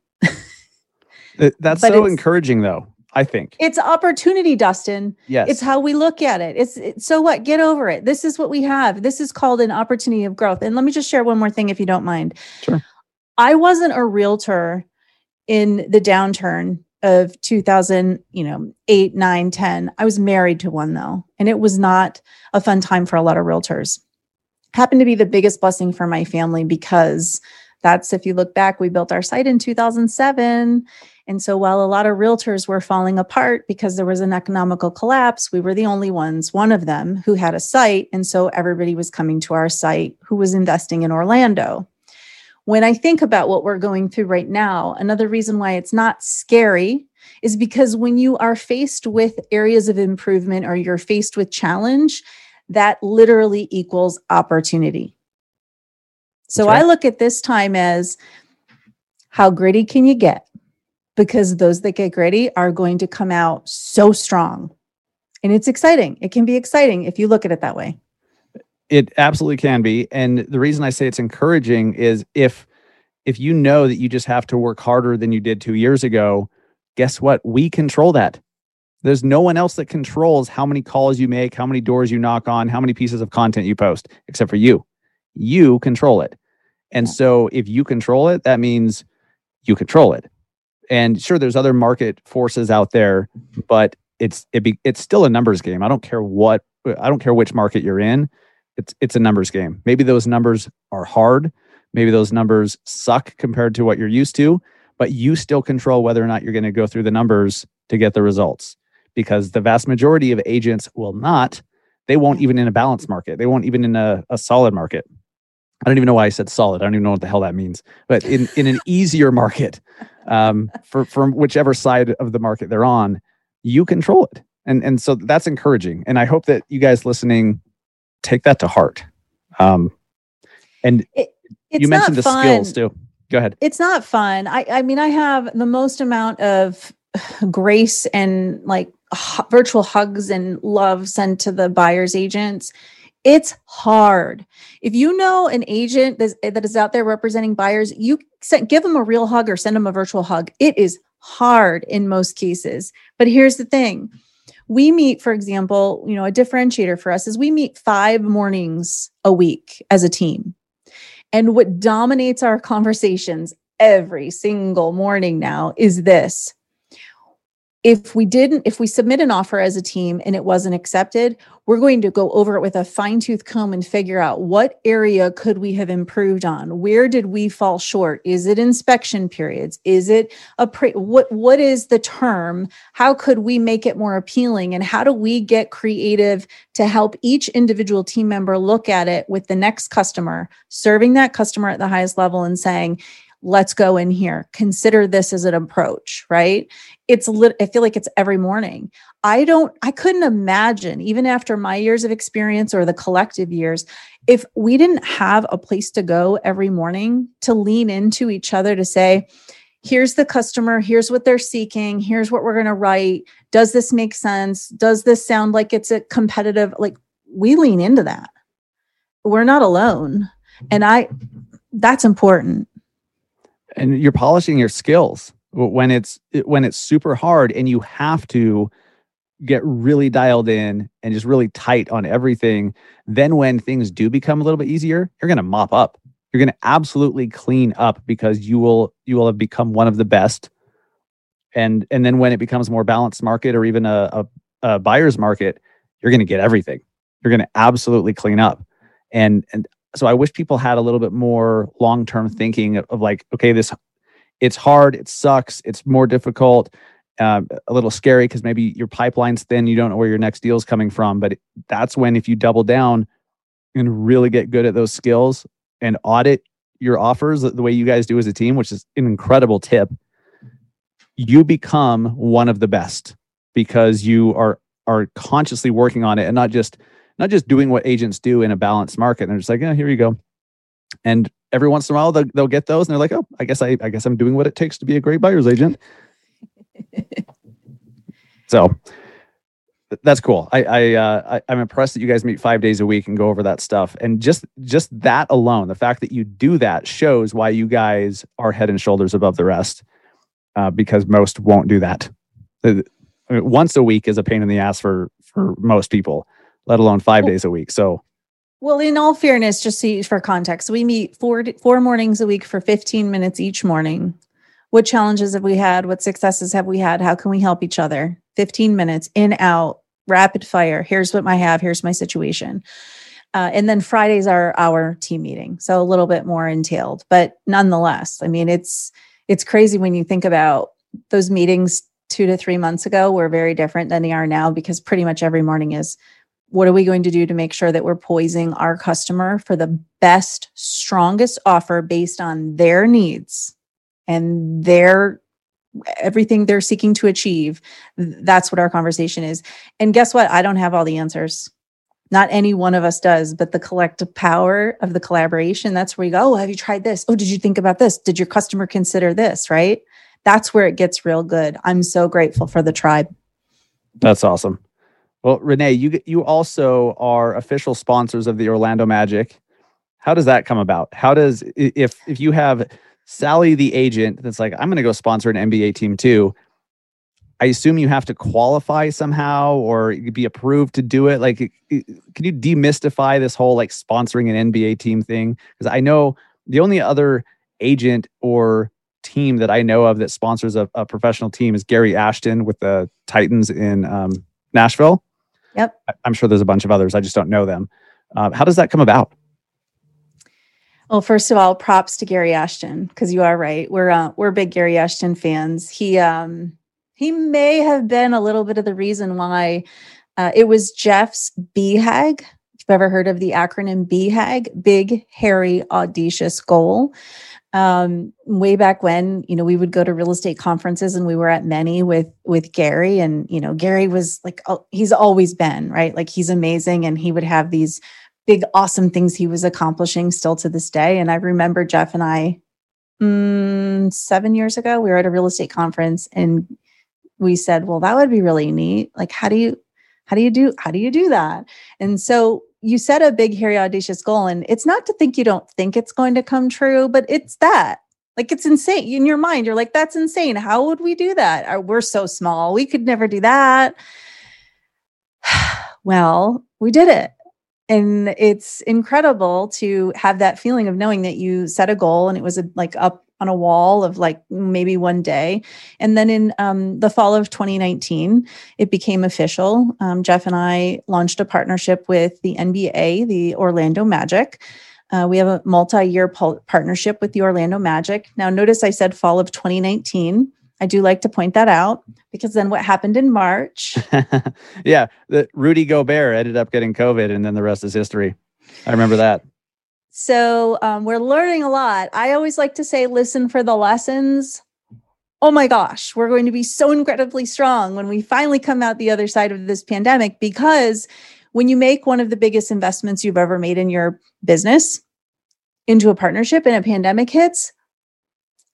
Speaker 1: Th- That's
Speaker 6: But
Speaker 1: so encouraging, though. I think.
Speaker 6: It's opportunity, Dustin.
Speaker 1: Yes.
Speaker 6: It's how we look at it. It's, it's so what? Get over it. This is what we have. This is called an opportunity of growth. And let me just share one more thing, if you don't mind.
Speaker 1: Sure.
Speaker 6: I wasn't a realtor in the downturn of 2000, you know, eight, nine, 10. I was married to one though, and it was not a fun time for a lot of realtors. Happened to be the biggest blessing for my family because that's if you look back, we built our site in 2007. And so while a lot of realtors were falling apart because there was an economical collapse, we were the only ones, one of them, who had a site. And so everybody was coming to our site who was investing in Orlando. When I think about what we're going through right now, another reason why it's not scary is because when you are faced with areas of improvement or you're faced with challenge, that literally equals opportunity. So
Speaker 1: right.
Speaker 6: I look at this time as how gritty can you get? Because those that get gritty are going to come out so strong. And it's exciting. It can be exciting if you look at it that way.
Speaker 1: It absolutely can be. And the reason I say it's encouraging is if if you know that you just have to work harder than you did 2 years ago, guess what? We control that. There's no one else that controls how many calls you make, how many doors you knock on, how many pieces of content you post except for you. You control it. And so if you control it, that means you control it. And sure there's other market forces out there, but it's it be, it's still a numbers game. I don't care what I don't care which market you're in it's it's a numbers game. Maybe those numbers are hard. Maybe those numbers suck compared to what you're used to, but you still control whether or not you're going to go through the numbers to get the results. Because the vast majority of agents will not. They won't even in a balanced market. They won't even in a, a solid market. I don't even know why I said solid. I don't even know what the hell that means. But in, in an easier market, um, for from whichever side of the market they're on, you control it. And and so that's encouraging. And I hope that you guys listening take that to heart. Um, and
Speaker 6: It's
Speaker 1: you mentioned the
Speaker 6: fun.
Speaker 1: skills too. Go ahead.
Speaker 6: it's not fun. I, I mean, I have the most amount of grace and like virtual hugs and love sent to the buyer's agents. It's hard. If you know an agent that's, out there representing buyers, you give them a real hug or send them a virtual hug. It is hard in most cases. But here's the thing we meet for example you know a differentiator for us is we meet five mornings a week as a team and what dominates our conversations every single morning now is this if we didn't if we submit an offer as a team and it wasn't accepted we're going to go over it with a fine tooth comb and figure out what area could we have improved on? Where did we fall short? Is it inspection periods? Is it a pre- what what is the term? How could we make it more appealing? And how do we get creative to help each individual team member look at it with the next customer serving that customer at the highest level and saying let's go in here consider this as an approach right? It's lit i feel like it's every morning. I don't i couldn't imagine even after my years of experience or the collective years if we didn't have a place to go every morning to lean into each other to say here's the customer here's what they're seeking here's what we're going to write. Does this make sense? Does this sound like it's a competitive like we lean into that. We're not alone. And i that's important
Speaker 1: and you're polishing your skills when it's when it's super hard and you have to get really dialed in and just really tight on everything then when things do become a little bit easier you're going to mop up. You're going to absolutely clean up because you will you will have become one of the best. And and then when it becomes more balanced market or even a, a, a buyer's market you're going to get everything. You're going to absolutely clean up. And and so I wish people had a little bit more long term thinking of, of, like, okay, this it's hard, it sucks, it's more difficult, uh, a little scary because maybe your pipeline's thin, you don't know where your next deal is coming from. But that's when if you double down and really get good at those skills and audit your offers the way you guys do as a team, which is an incredible tip, you become one of the best because you are are consciously working on it and not just not just doing what agents do in a balanced market. And they're just like, yeah, here you go. And every once in a while they'll, they'll get those and they're like, oh, I guess I, I guess I'm doing what it takes to be a great buyer's agent. so that's cool. I, I, uh, I, am I'm impressed that you guys meet five days a week and go over that stuff. And just, just that alone, the fact that you do that shows why you guys are head and shoulders above the rest, uh, because most won't do that. Once a week is a pain in the ass for for most people let alone five days a week. So,
Speaker 6: well, in all fairness, just see for context, we meet four four mornings a week for 15 minutes each morning. What challenges have we had? What successes have we had? How can we help each other? 15 minutes in out, rapid fire. Here's what I have. Here's my situation. Uh, and then Fridays are our team meeting, so a little bit more entailed, but nonetheless, I mean, it's it's crazy when you think about those meetings two to three months ago were very different than they are now because pretty much every morning is what are we going to do to make sure that we're poising our customer for the best, strongest offer based on their needs and their everything they're seeking to achieve? That's what our conversation is. And guess what? I don't have all the answers. Not any one of us does, but the collective power of the collaboration, that's where you go, oh, have you tried this? Oh, did you think about this? Did your customer consider this? Right? That's where it gets real good. I'm so grateful for the tribe.
Speaker 1: That's awesome. Well, Renee, you you also are official sponsors of the Orlando Magic. How does that come about? How does if if you have Sally the agent that's like I'm going to go sponsor an NBA team too? I assume you have to qualify somehow or be approved to do it. Like, can you demystify this whole like sponsoring an NBA team thing? Because I know the only other agent or team that I know of that sponsors a, a professional team is Gary Ashton with the Titans in um, Nashville.
Speaker 6: Yep.
Speaker 1: I'm sure there's a bunch of others. I just don't know them. Uh, how does that come about?
Speaker 6: Well, first of all, props to Gary Ashton because you are right. We're uh, we're big Gary Ashton fans. He um he may have been a little bit of the reason why uh, it was Jeff's BHAG. If you've ever heard of the acronym BHAG, Big Hairy Audacious Goal um, way back when, you know, we would go to real estate conferences and we were at many with with Gary and you know, Gary was like oh, he's always been, right? Like he's amazing and he would have these big awesome things he was accomplishing still to this day and I remember Jeff and I mm, 7 years ago we were at a real estate conference and we said, "Well, that would be really neat. Like how do you how do you do how do you do that?" And so you set a big, hairy, audacious goal, and it's not to think you don't think it's going to come true, but it's that. Like it's insane in your mind. You're like, that's insane. How would we do that? Uh, we're so small. We could never do that. well, we did it. And it's incredible to have that feeling of knowing that you set a goal and it was a, like up on a wall of like maybe one day. And then in um, the fall of 2019, it became official. Um, Jeff and I launched a partnership with the NBA, the Orlando Magic. Uh, we have a multi year partnership with the Orlando Magic. Now, notice I said fall of 2019. I do like to point that out because then what happened in March?
Speaker 1: yeah, the Rudy Gobert ended up getting COVID, and then the rest is history. I remember that.
Speaker 6: So um, we're learning a lot. I always like to say, listen for the lessons. Oh my gosh, we're going to be so incredibly strong when we finally come out the other side of this pandemic because when you make one of the biggest investments you've ever made in your business into a partnership and a pandemic hits,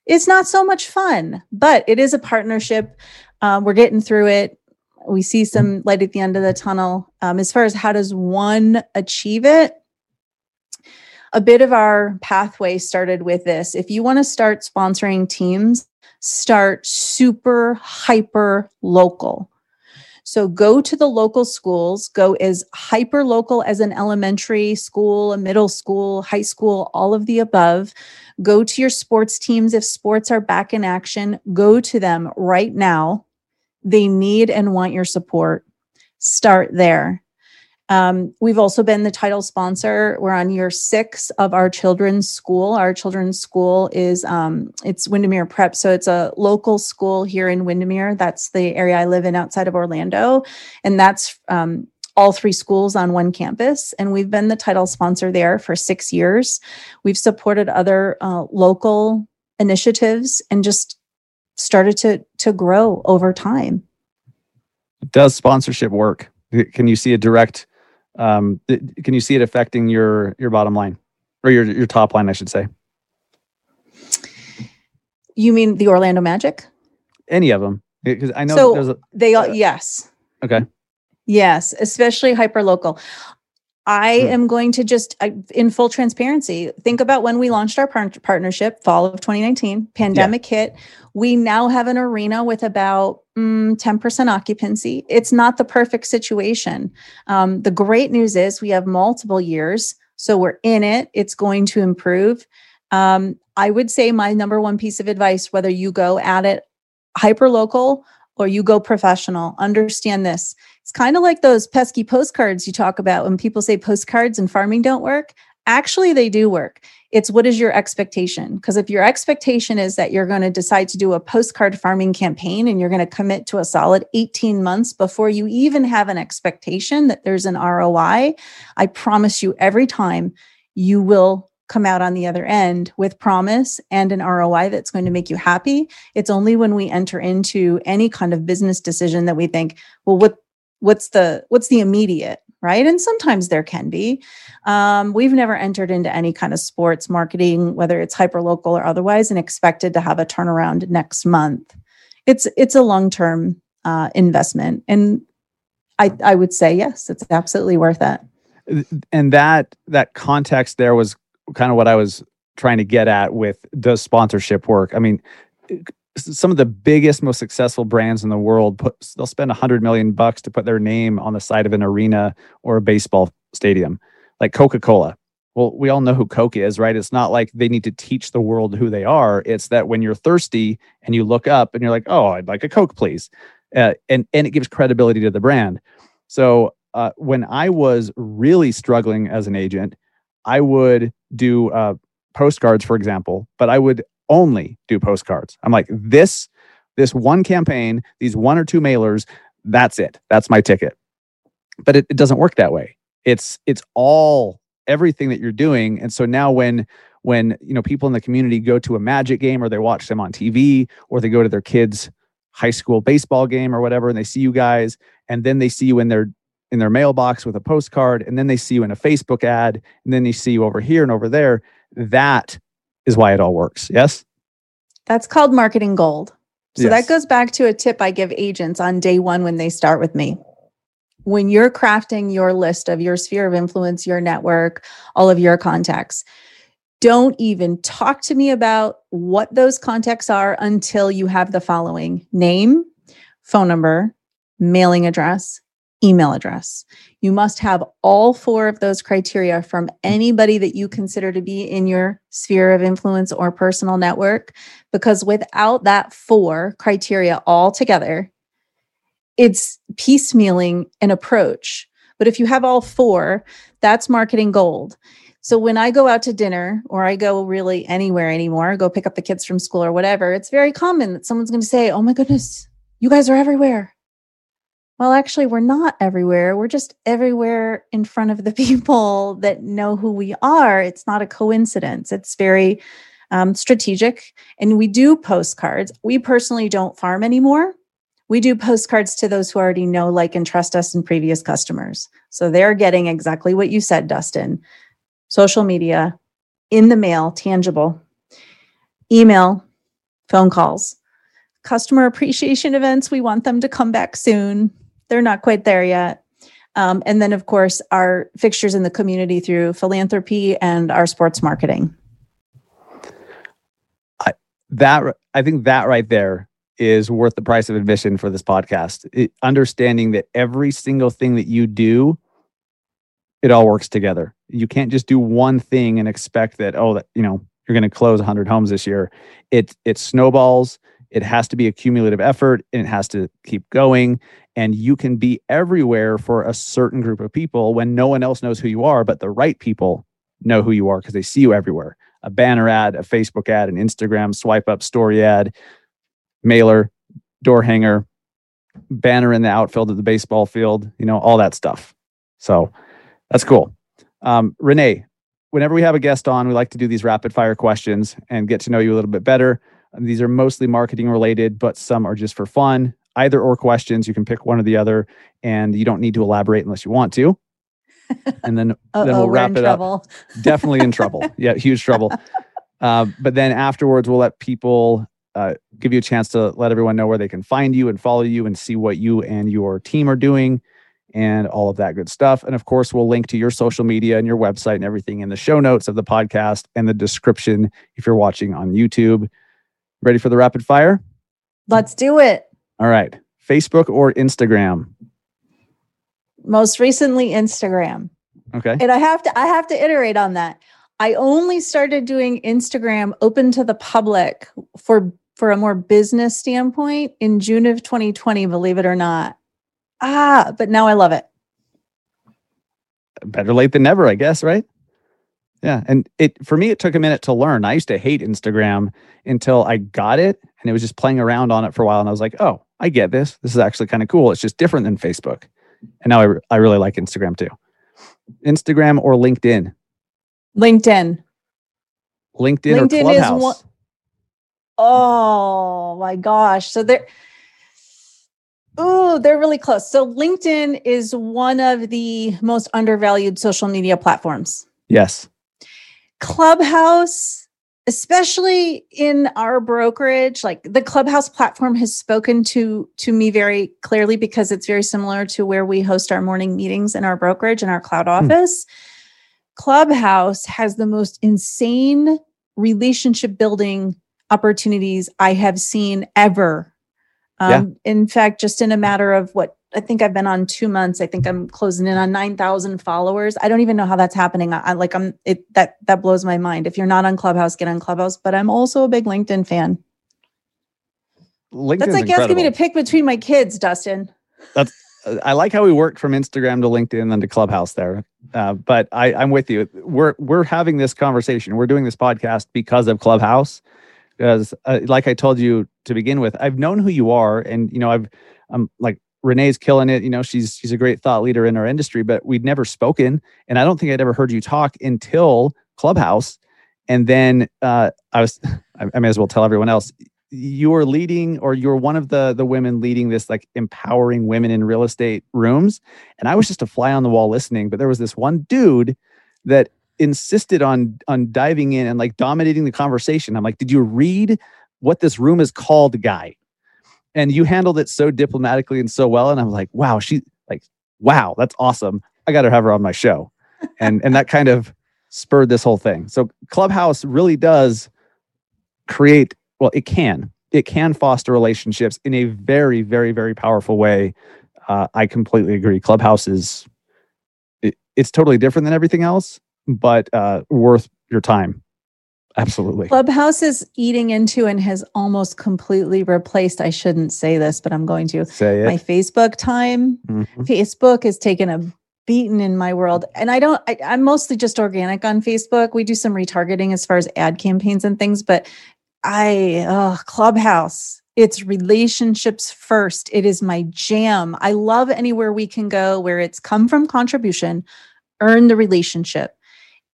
Speaker 6: it's not so much fun, but it is a partnership. Um, we're getting through it. We see some light at the end of the tunnel. Um, as far as how does one achieve it, a bit of our pathway started with this. If you want to start sponsoring teams, start super hyper local. So go to the local schools, go as hyper local as an elementary school, a middle school, high school, all of the above. Go to your sports teams if sports are back in action. Go to them right now. They need and want your support. Start there. Um, we've also been the title sponsor. We're on year six of our children's school. Our children's school is um, it's Windermere Prep, so it's a local school here in Windermere. That's the area I live in outside of Orlando, and that's um, all three schools on one campus. And we've been the title sponsor there for six years. We've supported other uh, local initiatives and just started to to grow over time.
Speaker 1: Does sponsorship work? Can you see a direct um, th- can you see it affecting your your bottom line or your your top line, I should say?
Speaker 6: You mean the Orlando Magic?
Speaker 1: Any of them? Because I know
Speaker 6: so there's a, they all uh, yes.
Speaker 1: Okay.
Speaker 6: Yes, especially hyper local. I hmm. am going to just, I, in full transparency, think about when we launched our par- partnership, fall of 2019, pandemic yeah. hit. We now have an arena with about mm, 10% occupancy. It's not the perfect situation. Um, the great news is we have multiple years. So we're in it, it's going to improve. Um, I would say my number one piece of advice, whether you go at it hyper local or you go professional, understand this it's kind of like those pesky postcards you talk about when people say postcards and farming don't work. Actually, they do work. It's what is your expectation? Because if your expectation is that you're going to decide to do a postcard farming campaign and you're going to commit to a solid 18 months before you even have an expectation that there's an ROI, I promise you every time you will come out on the other end with promise and an ROI that's going to make you happy. It's only when we enter into any kind of business decision that we think, well, what what's the what's the immediate right? And sometimes there can be. Um, we've never entered into any kind of sports marketing whether it's hyper local or otherwise and expected to have a turnaround next month. It's it's a long term uh, investment and i i would say yes it's absolutely worth it.
Speaker 1: And that that context there was kind of what i was trying to get at with does sponsorship work. I mean some of the biggest, most successful brands in the world put they'll spend a hundred million bucks to put their name on the side of an arena or a baseball stadium, like Coca Cola. Well, we all know who Coke is, right? It's not like they need to teach the world who they are. It's that when you're thirsty and you look up and you're like, "Oh, I'd like a Coke, please," uh, and and it gives credibility to the brand. So uh, when I was really struggling as an agent, I would do uh, postcards, for example, but I would only do postcards. I'm like, this, this one campaign, these one or two mailers, that's it. That's my ticket. But it, it doesn't work that way. It's it's all everything that you're doing. And so now when when you know people in the community go to a magic game or they watch them on TV or they go to their kids high school baseball game or whatever and they see you guys and then they see you in their in their mailbox with a postcard and then they see you in a Facebook ad and then they see you over here and over there that is why it all works. Yes?
Speaker 6: That's called marketing gold. So yes. that goes back to a tip I give agents on day one when they start with me. When you're crafting your list of your sphere of influence, your network, all of your contacts, don't even talk to me about what those contacts are until you have the following name, phone number, mailing address, email address. You must have all four of those criteria from anybody that you consider to be in your sphere of influence or personal network, because without that four criteria all together, it's piecemealing an approach. But if you have all four, that's marketing gold. So when I go out to dinner or I go really anywhere anymore, go pick up the kids from school or whatever, it's very common that someone's going to say, Oh my goodness, you guys are everywhere. Well, actually, we're not everywhere. We're just everywhere in front of the people that know who we are. It's not a coincidence. It's very um, strategic. And we do postcards. We personally don't farm anymore. We do postcards to those who already know, like, and trust us and previous customers. So they're getting exactly what you said, Dustin social media, in the mail, tangible, email, phone calls, customer appreciation events. We want them to come back soon they're not quite there yet. Um, and then, of course, our fixtures in the community through philanthropy and our sports marketing.
Speaker 1: I, that I think that right there is worth the price of admission for this podcast. It, understanding that every single thing that you do, it all works together. You can't just do one thing and expect that oh, that you know you're going to close 100 homes this year. It it snowballs. It has to be a cumulative effort and it has to keep going. And you can be everywhere for a certain group of people when no one else knows who you are, but the right people know who you are because they see you everywhere. A banner ad, a Facebook ad, an Instagram swipe up story ad, mailer, door hanger, banner in the outfield of the baseball field, you know, all that stuff. So that's cool. Um, Renee, whenever we have a guest on, we like to do these rapid fire questions and get to know you a little bit better. These are mostly marketing related, but some are just for fun. Either or questions. You can pick one or the other, and you don't need to elaborate unless you want to. And then, then we'll wrap it trouble. up. Definitely in trouble. Yeah, huge trouble. Uh, but then afterwards, we'll let people uh, give you a chance to let everyone know where they can find you and follow you and see what you and your team are doing and all of that good stuff. And of course, we'll link to your social media and your website and everything in the show notes of the podcast and the description if you're watching on YouTube. Ready for the rapid fire?
Speaker 6: Let's do it.
Speaker 1: All right. Facebook or Instagram?
Speaker 6: Most recently Instagram.
Speaker 1: Okay.
Speaker 6: And I have to I have to iterate on that. I only started doing Instagram open to the public for for a more business standpoint in June of 2020, believe it or not. Ah, but now I love it.
Speaker 1: Better late than never, I guess, right? Yeah. And it for me, it took a minute to learn. I used to hate Instagram until I got it and it was just playing around on it for a while. And I was like, oh, I get this. This is actually kind of cool. It's just different than Facebook. And now I, I really like Instagram too. Instagram or LinkedIn?
Speaker 6: LinkedIn.
Speaker 1: LinkedIn, LinkedIn or Clubhouse? Is one,
Speaker 6: oh my gosh. So they're, Oh, they're really close. So LinkedIn is one of the most undervalued social media platforms.
Speaker 1: Yes.
Speaker 6: Clubhouse, especially in our brokerage, like the Clubhouse platform has spoken to to me very clearly because it's very similar to where we host our morning meetings in our brokerage in our cloud hmm. office. Mm. Clubhouse has the most insane relationship building opportunities I have seen ever. Um, yeah. In fact, just in a matter of what I think I've been on two months. I think I'm closing in on 9,000 followers. I don't even know how that's happening. I, I, like, I'm it, that, that blows my mind. If you're not on Clubhouse, get on Clubhouse, but I'm also a big LinkedIn fan.
Speaker 1: LinkedIn's
Speaker 6: that's like
Speaker 1: incredible.
Speaker 6: asking me to pick between my kids, Dustin.
Speaker 1: That's, I like how we worked from Instagram to LinkedIn then to Clubhouse there. Uh, but I, I'm with you. We're, we're having this conversation. We're doing this podcast because of Clubhouse. Because, uh, like I told you to begin with, I've known who you are, and you know, I've I'm like Renee's killing it. You know, she's she's a great thought leader in our industry, but we'd never spoken, and I don't think I'd ever heard you talk until Clubhouse. And then uh, I was, I may as well tell everyone else, you were leading, or you're one of the the women leading this like empowering women in real estate rooms, and I was just a fly on the wall listening. But there was this one dude that insisted on on diving in and like dominating the conversation. I'm like, did you read what this room is called, guy? And you handled it so diplomatically and so well and i'm like wow she like wow that's awesome i got to have her on my show and and that kind of spurred this whole thing so clubhouse really does create well it can it can foster relationships in a very very very powerful way Uh, I completely agree. Clubhouse is it, it's totally different than everything else, but uh, worth your time. Absolutely.
Speaker 6: Clubhouse is eating into and has almost completely replaced. I shouldn't say this, but I'm going to.
Speaker 1: Say it.
Speaker 6: My Facebook time.
Speaker 1: Mhm.
Speaker 6: Facebook has taken a beaten in my world. And I don't, I, I'm mostly just organic on Facebook. We do some retargeting as far as ad campaigns and things, but I, oh, Clubhouse, it's relationships first. It is my jam. I love anywhere we can go where it's come from contribution, earn the relationship.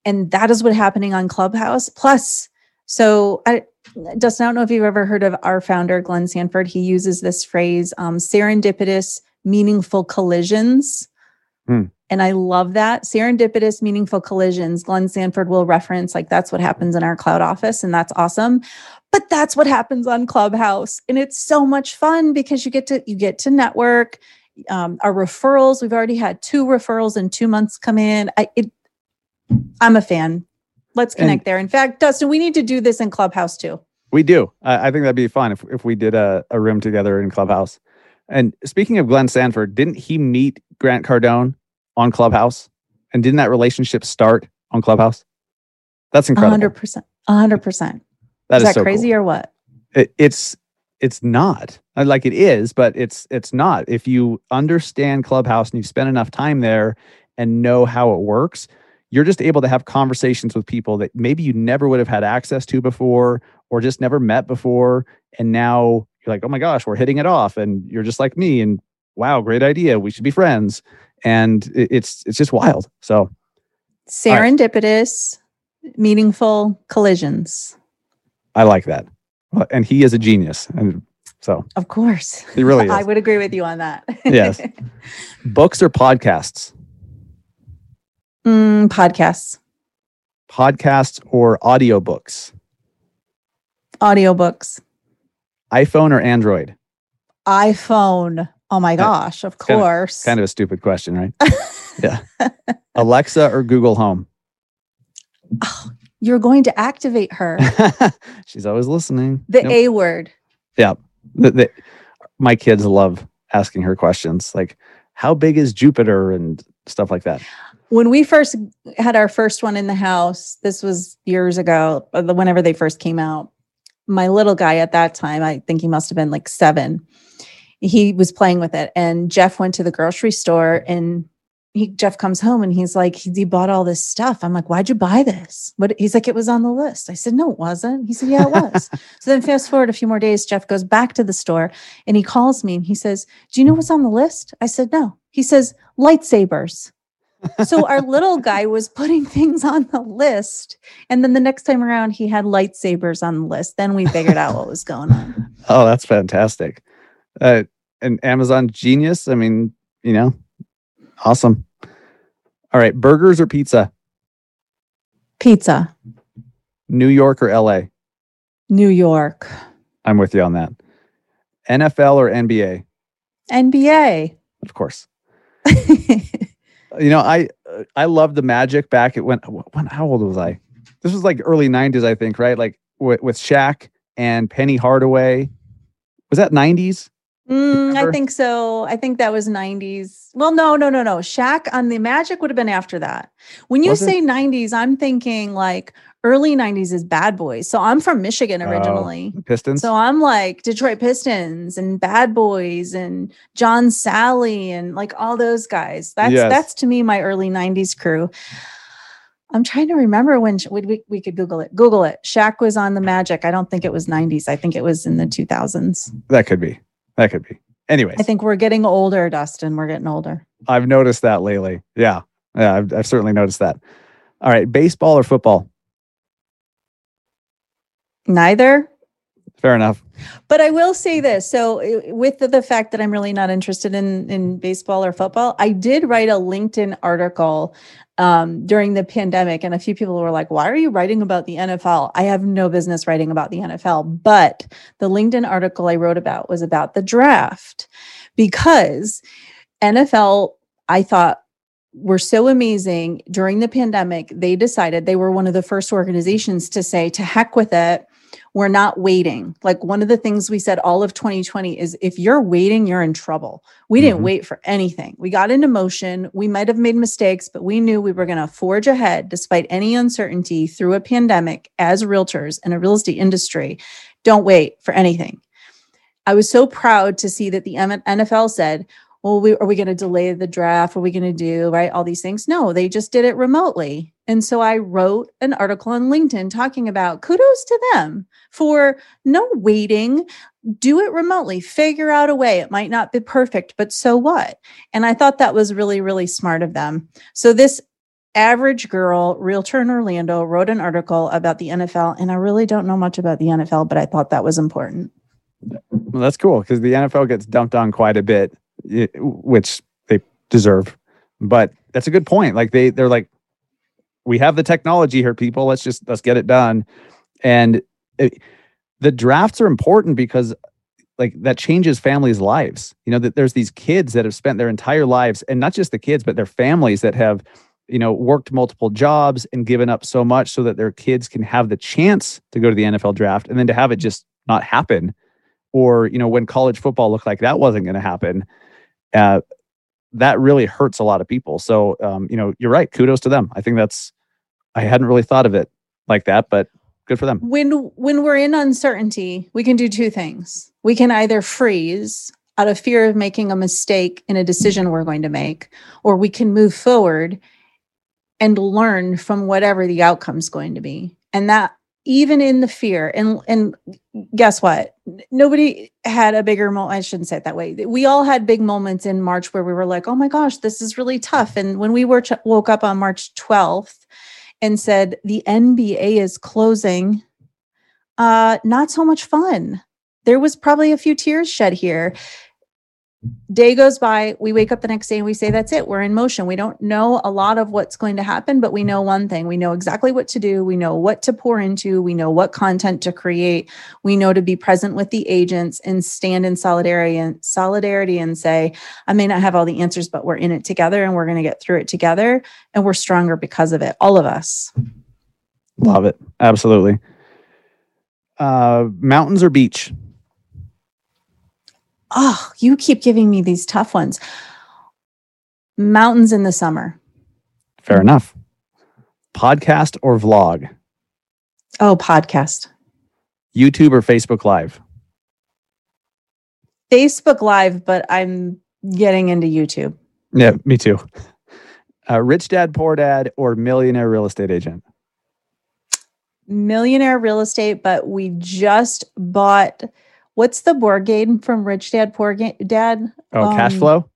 Speaker 6: And that is what's happening on Clubhouse. Plus, so I, Dustin, I don't know if you've ever heard of our founder, Glenn Sanford. He uses this phrase, um, serendipitous, meaningful collisions.
Speaker 1: Hmm.
Speaker 6: And I love that. Serendipitous, meaningful collisions. Glenn Sanford will reference, like, that's what happens in our cloud office. And that's awesome. But that's what happens on Clubhouse. And it's so much fun because you get to you get to network. Um, our referrals, we've already had two referrals in two months come in. I it I'm a fan. Let's
Speaker 1: And-
Speaker 6: connect there. In fact, Dustin, we need to do this in Clubhouse too.
Speaker 1: We do. I, I think that'd be fun if, if we did a, a room together in Clubhouse. And speaking of Glenn Sanford, didn't he meet Grant Cardone on Clubhouse? And didn't that relationship start on Clubhouse? That's
Speaker 6: A
Speaker 1: incredible.
Speaker 6: hundred percent. A hundred percent.
Speaker 1: That
Speaker 6: Is
Speaker 1: is
Speaker 6: that
Speaker 1: so
Speaker 6: crazy
Speaker 1: cool.
Speaker 6: or what?
Speaker 1: It, it's it's not Uh, like it is, but it's it's not. If you understand Clubhouse and you spend enough time there and know how it works, you're just able to have conversations with people that maybe you never would have had access to before or just never met before. And now you're like, oh my gosh, we're hitting it off. And you're just like me. And wow, great idea. We should be friends. And it's it's just wild. So
Speaker 6: Serendipitous, meaningful collisions.
Speaker 1: I like that. And he is a genius. And so
Speaker 6: Of course.
Speaker 1: he really
Speaker 6: I would agree with you on that.
Speaker 1: Yes. Books or podcasts?
Speaker 6: Mm, podcasts,
Speaker 1: podcasts or audiobooks?
Speaker 6: Audiobooks,
Speaker 1: iphone or android?
Speaker 6: iPhone. Oh my gosh, of
Speaker 1: kind of-
Speaker 6: course.
Speaker 1: kind of a stupid question right? Yeah. Alexa or google home?
Speaker 6: You're going to activate her.
Speaker 1: she's always listening.
Speaker 6: The
Speaker 1: Nope.
Speaker 6: A word.
Speaker 1: The- the- my kids love asking her questions like how big is jupiter? and stuff like that
Speaker 6: When we first had our first one in the house, this was years ago, uh, whenever they first came out. My little guy at that time, I think he must have been like seven. He was playing with it, and Jeff went to the grocery store, and he Jeff comes home and he's like, he bought all this stuff. I'm like, why'd you buy this? What? He's like, it was on the list. I said, no, it wasn't. He said, yeah, it was. so then fast forward a few more days, Jeff goes back to the store and he calls me and he says, do you know what's on the list? I said, no. He says, lightsabers. So our little guy was putting things on the list. And then the next time around, he had lightsabers on the list. Then we figured out what was going on.
Speaker 1: oh that's fantastic uh, and amazon genius i mean you know awesome all right burgers or pizza
Speaker 6: Pizza,
Speaker 1: new york or la
Speaker 6: New York,
Speaker 1: i'm with you on that nfl or nba
Speaker 6: NBA.
Speaker 1: of course you know i i love the magic back at when when how old was i this was like early 90s i think right like with, with Shaq and penny hardaway was that 90s
Speaker 6: Mm, I think so. I think that was 90s. Well, no, no, no, no. Shaq on the Magic would have been after that. When you
Speaker 1: Was it?
Speaker 6: say 90s, I'm thinking like early 90s is Bad Boys. So I'm from Michigan
Speaker 1: Oh.
Speaker 6: originally.
Speaker 1: pistons
Speaker 6: So I'm like Detroit Pistons and Bad Boys and John Salley and like all those guys. That's
Speaker 1: Yes.
Speaker 6: that's to me my early 90s crew. I'm trying to remember when we, we, we could Google it. Google it. Shaq was on the Magic. I don't think it was 90s. I think it was in the 2000s.
Speaker 1: that could be that could be anyways
Speaker 6: I think we're getting older, Dustin. We're getting older.
Speaker 1: i've noticed that lately yeah yeah I've, I've certainly noticed that all right baseball or football
Speaker 6: Neither.
Speaker 1: fair enough
Speaker 6: But I will say this. So, with the, the fact that I'm really not interested in in baseball or football, I did write a LinkedIn article um, during the pandemic, and a few people were like, "Why are you writing about the NFL?" I have no business writing about the NFL, but the LinkedIn article I wrote about was about the draft because NFL. I thought were so amazing during the pandemic. They decided they were one of the first organizations to say, "To heck with it." We're not waiting. Like one of the things we said all of 2020 is if you're waiting, you're in trouble. We didn't
Speaker 1: Mhm.
Speaker 6: wait for anything. We got into motion. We might have made mistakes, but we knew we were going to forge ahead despite any uncertainty through a pandemic as realtors in a real estate industry. Don't wait for anything. I was so proud to see that the NFL said, well, we, are we going to delay the draft? What are we going to do? Right? All these things. No, they just did it remotely. And so I wrote an article on LinkedIn talking about kudos to them for no waiting, do it remotely, figure out a way. It might not be perfect, but so what? And I thought that was really, really smart of them. So this average girl, realtor in Orlando, wrote an article about the NFL. And I really don't know much about the NFL, but I thought that was important.
Speaker 1: Well, that's cool because the NFL gets dumped on quite a bit, which they deserve. But that's a good point. Like they they're like, we have the technology here, people. Let's just let's get it done. And it, the drafts are important because like that changes families' lives. You know that there's these kids that have spent their entire lives, and not just the kids, but their families that have you know worked multiple jobs and given up so much so that their kids can have the chance to go to the NFL draft, and then to have it just not happen or you know when college football looked like that wasn't going to happen uh, that really hurts a lot of people so um, you know you're right kudos to them i think that's i hadn't really thought of it like that but good for them.
Speaker 6: When when we're in uncertainty we can do two things. We can either freeze out of fear of making a mistake in a decision we're going to make or we can move forward and learn from whatever the outcome's going to be. And that even in the fear and and guess what? Nobody had a bigger moment i shouldn't say it that way. We all had big moments in march where we were like oh my gosh this is really tough. And when we were ch- woke up on march 12th and said the nba is closing. Uh not so much fun. There was probably a few tears shed here day goes by we wake up the next day and we say that's it we're in motion. We don't know a lot of what's going to happen but we know one thing. We know exactly what to do. We know what to pour into. We know what content to create. We know to be present with the agents and stand in solidarity and solidarity and say i may not have all the answers but we're in it together and we're going to get through it together and we're stronger because of it. All of us.
Speaker 1: Love it. Absolutely. Uh mountains or beach
Speaker 6: oh you keep giving me these tough ones. Mountains in the summer.
Speaker 1: Fair enough. Podcast or vlog?
Speaker 6: Oh podcast.
Speaker 1: Youtube or facebook live?
Speaker 6: Facebook live but i'm getting into youtube.
Speaker 1: Yeah me too. Uh, rich dad poor dad or millionaire real estate agent?
Speaker 6: Millionaire real estate, but we just bought what's the board game from Rich Dad Poor Ga- Dad?
Speaker 1: oh cash
Speaker 6: Um,
Speaker 1: flow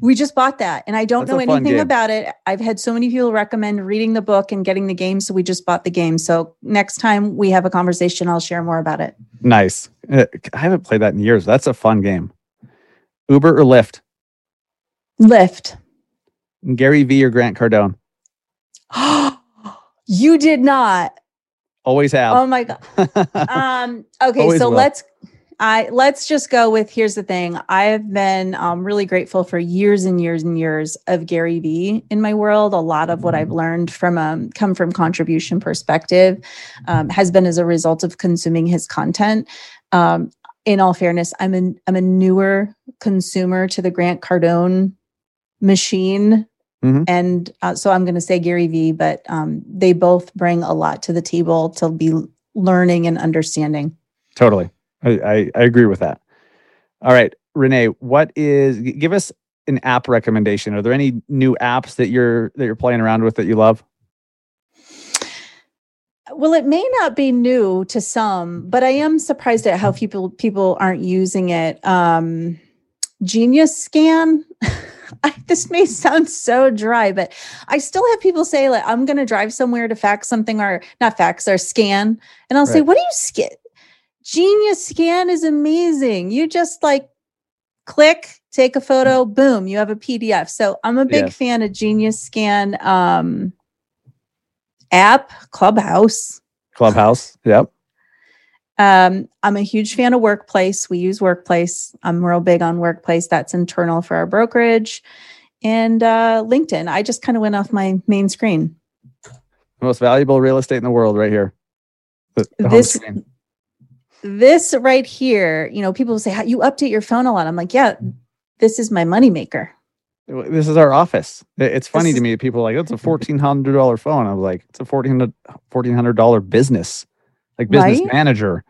Speaker 6: We just bought that and I don't
Speaker 1: That's
Speaker 6: know anything about it. I've had so many people recommend reading the book and getting the game. So we just bought the game. So next time we have a conversation, I'll share more about it.
Speaker 1: nice Uh, i haven't played that in years that's a fun game uber or lyft
Speaker 6: Lift.
Speaker 1: gary vee or grant cardone
Speaker 6: you did not.
Speaker 1: always have
Speaker 6: Oh my God. um okay
Speaker 1: Always
Speaker 6: so
Speaker 1: will.
Speaker 6: let's i let's just go with here's the thing. I have been um, really grateful for years and years and years of gary vee in my world. A lot of what i've learned from um, come from contribution perspective um, has been as a result of consuming his content. Um, in all fairness i'm a, I'm a newer consumer to the grant cardone machine
Speaker 1: Mhm.
Speaker 6: and uh, so i'm going to say gary vee but um, they both bring a lot to the table to be learning and understanding.
Speaker 1: Totally. I, I, I agree with that. All right, Renee, what is give us an app recommendation? Are there any new apps that you're that you're playing around with that you love?
Speaker 6: well it may not be new to some but i am surprised at how people people aren't using it um genius scan I, this may sound so dry but i still have people say like i'm going to drive somewhere to fax something or not fax or scan and i'll say what do you scan genius scan is amazing you just like click take a photo boom you have a pdf so i'm a big
Speaker 1: Yes.
Speaker 6: fan of genius scan um app clubhouse
Speaker 1: Clubhouse. Yep.
Speaker 6: um, I'm a huge fan of Workplace. We use Workplace. I'm real big on Workplace. That's internal for our brokerage. And uh, LinkedIn. I just kind of went off my main screen.
Speaker 1: Most valuable real estate in the world, right here. The, the
Speaker 6: This. This right here, you know, people say, "How you update your phone a lot?" I'm like, "Yeah, this is my moneymaker."
Speaker 1: This is our office. It's funny
Speaker 6: This
Speaker 1: to me. People are like, it's a fourteen hundred dollar phone. I was like, it's a fourteen fourteen hundred dollar business, like business
Speaker 6: Right?
Speaker 1: manager.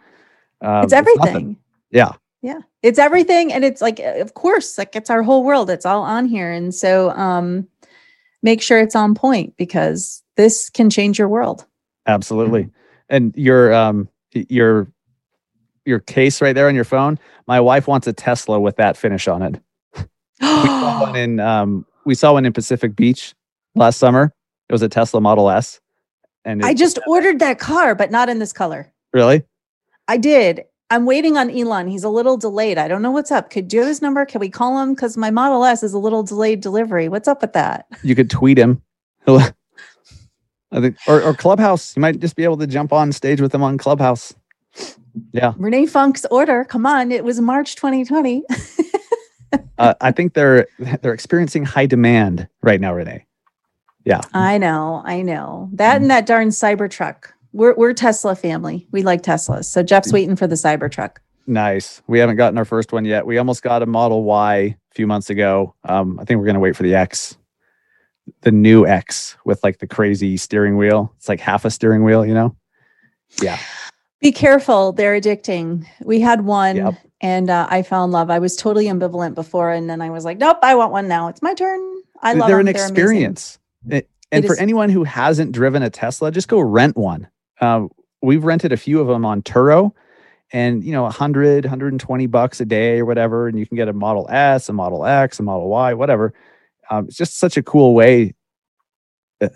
Speaker 1: Uh,
Speaker 6: it's everything.
Speaker 1: Yeah.
Speaker 6: Yeah. It's everything. And it's like, of course, like it's our whole world. It's all on here. And so um make sure it's on point because this can change your world.
Speaker 1: Absolutely. And your um your your case right there on your phone. My wife wants a Tesla with that finish on it. We saw one in um we saw one in Pacific Beach last summer. It was a Tesla Model S. And
Speaker 6: I just ordered that car, but not in this color.
Speaker 1: really
Speaker 6: I did. I'm waiting on Elon. He's a little delayed. I don't know what's up. Could you have his number? Can we call him? Because my Model S is a little delayed delivery. What's up with that?
Speaker 1: you could tweet him. I think or, or Clubhouse. You might just be able to jump on stage with him on Clubhouse.
Speaker 6: Renee Funk's order. Come on. It was March 2020.
Speaker 1: Uh, I think they're they're experiencing high demand right now, Renee. Yeah.
Speaker 6: I know. I know. That and that darn Cybertruck. We're, we're Tesla family. We like Teslas. So Jeff's waiting for the Cybertruck.
Speaker 1: Nice. We haven't gotten our first one yet. We almost got a Model Y a few months ago. Um, I think we're gonna wait for the X, the new X with like the crazy steering wheel. It's like half a steering wheel, you know. Yeah.
Speaker 6: Be careful. They're addicting. We had one
Speaker 1: Yep.
Speaker 6: and uh, I fell in love. I was totally ambivalent before. And then I was like, nope, I want one now. It's my turn. I love
Speaker 1: they're
Speaker 6: them.
Speaker 1: an
Speaker 6: They're
Speaker 1: experience. It- and
Speaker 6: It
Speaker 1: for
Speaker 6: is-
Speaker 1: anyone who hasn't driven a Tesla, just go rent one. Uh, we've rented a few of them on Turo and, you know, 100, 120 bucks a day or whatever. And you can get a Model S, a Model X, a Model Y, whatever. Um, it's just such a cool way. uh,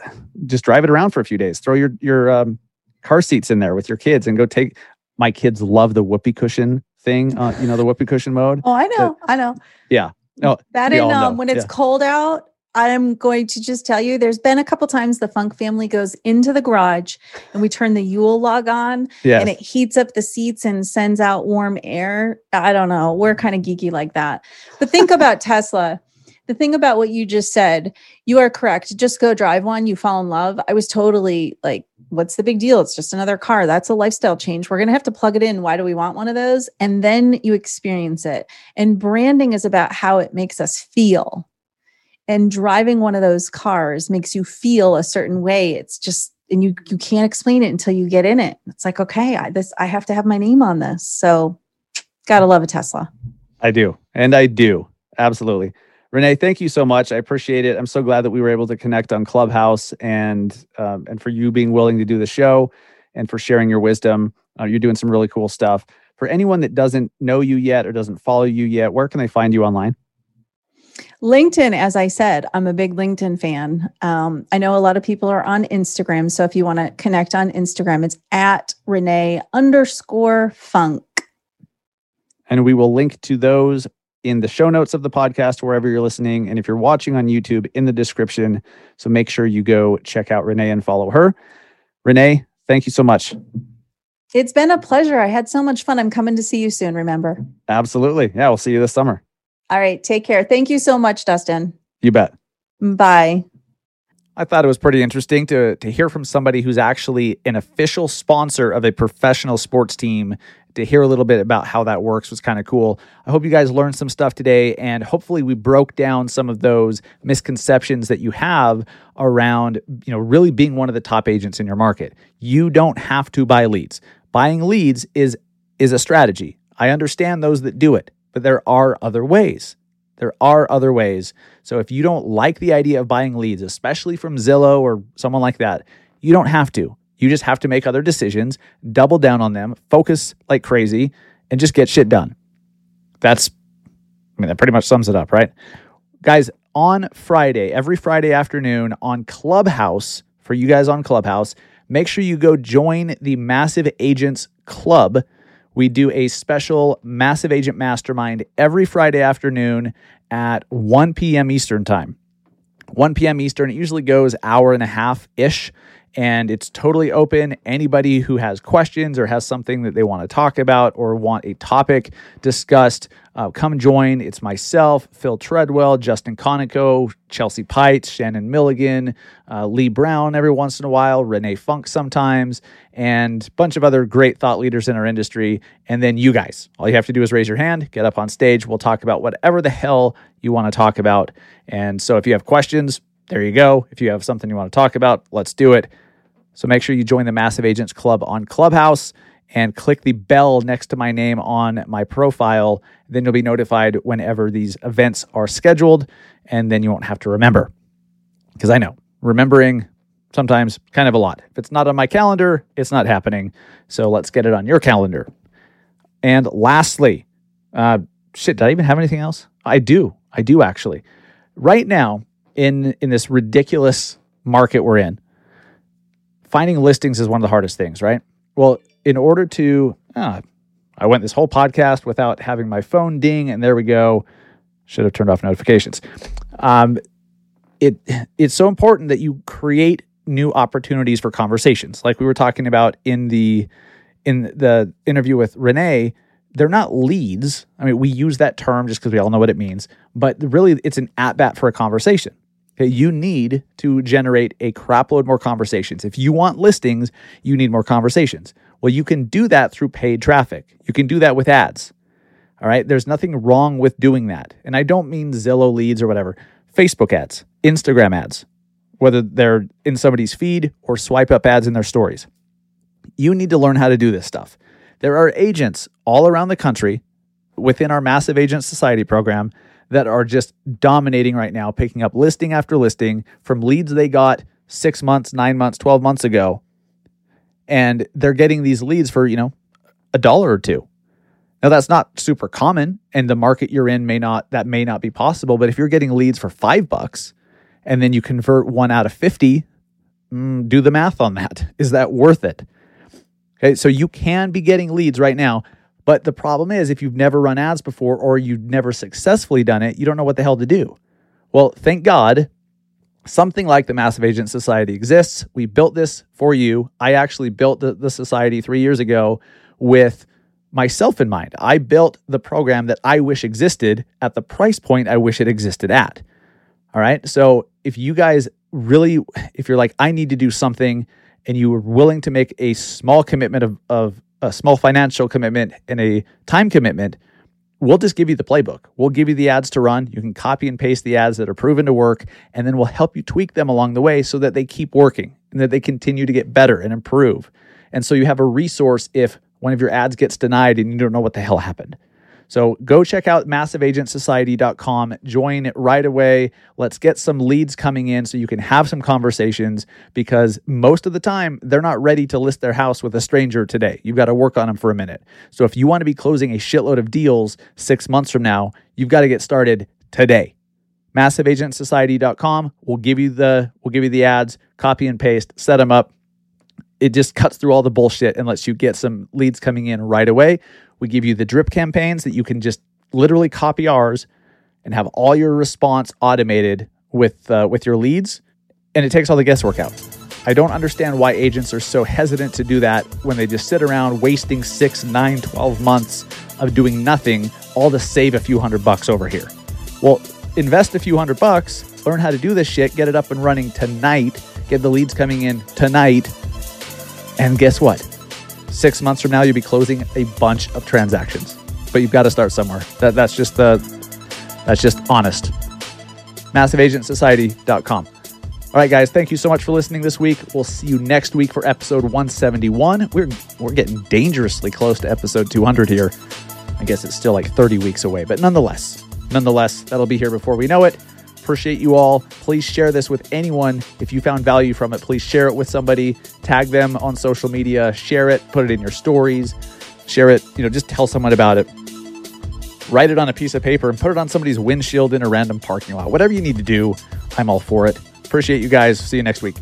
Speaker 1: Just drive it around for a few days. Throw your, your um, car seats in there with your kids and go take. My kids love the whoopee cushion thing, uh, you know, the whoopee cushion mode.
Speaker 6: Oh, I know. I know.
Speaker 1: Yeah. No,
Speaker 6: That and um, when it's
Speaker 1: Yeah.
Speaker 6: cold out, I'm going to just tell you there's been a couple times the Funk family goes into the garage and we turn the Yule log on
Speaker 1: Yeah.
Speaker 6: and it heats up the seats and sends out warm air. I don't know. We're kind of geeky like that. But think about Tesla. The thing about what you just said, you are correct. Just go drive one, you fall in love. I was totally like, what's the big deal? It's just another car. That's a lifestyle change. We're going to have to plug it in. Why do we want one of those? And then you experience it. And branding is about how it makes us feel. And driving one of those cars makes you feel a certain way. It's just and you you can't explain it until you get in it. It's like, okay, I this I have to have my name on this. So gotta love a Tesla.
Speaker 1: I do. And I do. Absolutely. Renee, thank you so much. I appreciate it. I'm so glad that we were able to connect on Clubhouse and um, and for you being willing to do the show and for sharing your wisdom. Uh, you're doing some really cool stuff. For anyone that doesn't know you yet or doesn't follow you yet, where can they find you online?
Speaker 6: LinkedIn, as I said, I'm a big LinkedIn fan. Um, I know a lot of people are on Instagram. So if you want to connect on Instagram, it's at Renee underscore funk.
Speaker 1: And we will link to those in the show notes of the podcast, wherever you're listening. And if you're watching on YouTube, in the description. So make sure you go check out Renee and follow her. Renee, thank you so much.
Speaker 6: It's been a pleasure. I had so much fun. I'm coming to see you soon, remember?
Speaker 1: Absolutely. Yeah, we'll see you this summer.
Speaker 6: All right. Take care. Thank you so much, Dustin.
Speaker 1: You bet.
Speaker 6: Bye.
Speaker 1: I thought it was pretty interesting to to hear from somebody who's actually an official sponsor of a professional sports team. To hear a little bit about how that works was kind of cool. I hope you guys learned some stuff today, and hopefully we broke down some of those misconceptions that you have around you know really being one of the top agents in your market. You don't have to buy leads. Buying leads is is a strategy. I understand those that do it, but there are other ways. There are other ways. So if you don't like the idea of buying leads, especially from Zillow or someone like that, you don't have to. You just have to make other decisions, double down on them, focus like crazy, and just get shit done. That's, I mean, that pretty much sums it up, right? Guys, on Friday, every Friday afternoon on Clubhouse, for you guys on Clubhouse, make sure you go join the Massive Agents Club. We do a special Massive Agent Mastermind every Friday afternoon at 1 p.m. Eastern Time. 1 p.m. Eastern. It usually goes hour and a half ish. and it's totally open. Anybody who has questions or has something that they want to talk about or want a topic discussed, uh, come join. It's myself, Phil Treadwell, Justin Conico, Chelsea Peitz, Shannon Milligan, uh, Lee Brown every once in a while, Renee Funk sometimes, and a bunch of other great thought leaders in our industry. And then you guys, all you have to do is raise your hand, get up on stage. We'll talk about whatever the hell you want to talk about. And so if you have questions, there you go. If you have something you want to talk about, let's do it. So make sure you join the Massive Agents Club on Clubhouse and click the bell next to my name on my profile. Then you'll be notified whenever these events are scheduled, and then you won't have to remember. Because I know remembering sometimes kind of a lot. If it's not on my calendar, it's not happening. So let's get it on your calendar. And lastly, uh, shit, did I even have anything else? I do. I do actually. Right now, in in this ridiculous market we're in, finding listings is one of the hardest things, right? Well, in order to, ah, I went this whole podcast without having my phone ding, and there we go. Should have turned off notifications. Um, it it's so important that you create new opportunities for conversations, like we were talking about in the in the interview with Renee. They're not leads. I mean, we use that term just because we all know what it means, but really, it's an at bat for a conversation. Okay, you need to generate a crapload more conversations. If you want listings, you need more conversations. Well, you can do that through paid traffic. You can do that with ads. All right, there's nothing wrong with doing that. And I don't mean Zillow leads or whatever. Facebook ads, Instagram ads, whether they're in somebody's feed or swipe up ads in their stories. You need to learn how to do this stuff. There are agents all around the country within our Massive Agent Society program that are just dominating right now, picking up listing after listing from leads they got six months, nine months, 12 months ago. And they're getting these leads for, you know, a dollar or two. Now that's not super common and the market you're in may not that may not be possible, but if you're getting leads for 5 bucks and then you convert 1 out of 50, mm, do the math on that. Is that worth it? Okay, so you can be getting leads right now but the problem is, if you've never run ads before or you've never successfully done it, you don't know what the hell to do. Well, thank God something like the Massive Agent Society exists. We built this for you. I actually built the, the society three years ago with myself in mind. I built the program that I wish existed at the price point I wish it existed at. All right. So if you guys really, if you're like, I need to do something and you were willing to make a small commitment of, of a small financial commitment and a time commitment, we'll just give you the playbook. We'll give you the ads to run. You can copy and paste the ads that are proven to work, and then we'll help you tweak them along the way so that they keep working and that they continue to get better and improve. And so you have a resource if one of your ads gets denied and you don't know what the hell happened. So go check out massiveagentsociety.com. Join it right away. Let's get some leads coming in so you can have some conversations because most of the time they're not ready to list their house with a stranger today. You've got to work on them for a minute. So if you want to be closing a shitload of deals six months from now, you've got to get started today. MassiveAgentSociety.com. We'll give you the we'll give you the ads, copy and paste, set them up. It just cuts through all the bullshit and lets you get some leads coming in right away. We give you the drip campaigns that you can just literally copy ours and have all your response automated with uh, with your leads, and it takes all the guesswork out. I don't understand why agents are so hesitant to do that when they just sit around wasting six, nine, 12 months of doing nothing, all to save a few hundred bucks over here. Well, invest a few hundred bucks, learn how to do this shit, get it up and running tonight, get the leads coming in tonight, and guess what? Six months from now, you'll be closing a bunch of transactions. But you've got to start somewhere. That, that's just the that's just honest. MassiveAgentSociety.com. All right, guys, thank you so much for listening this week. We'll see you next week for episode 171. We're we're getting dangerously close to episode 200 here. I guess it's still like 30 weeks away, but nonetheless, nonetheless, that'll be here before we know it. Appreciate you all. Please share this with anyone. If you found value from it, please share it with somebody. Tag them on social media. Share it. Put it in your stories. Share it. You know, just tell someone about it. Write it on a piece of paper and put it on somebody's windshield in a random parking lot. Whatever you need to do, I'm all for it. Appreciate you guys. See you next week.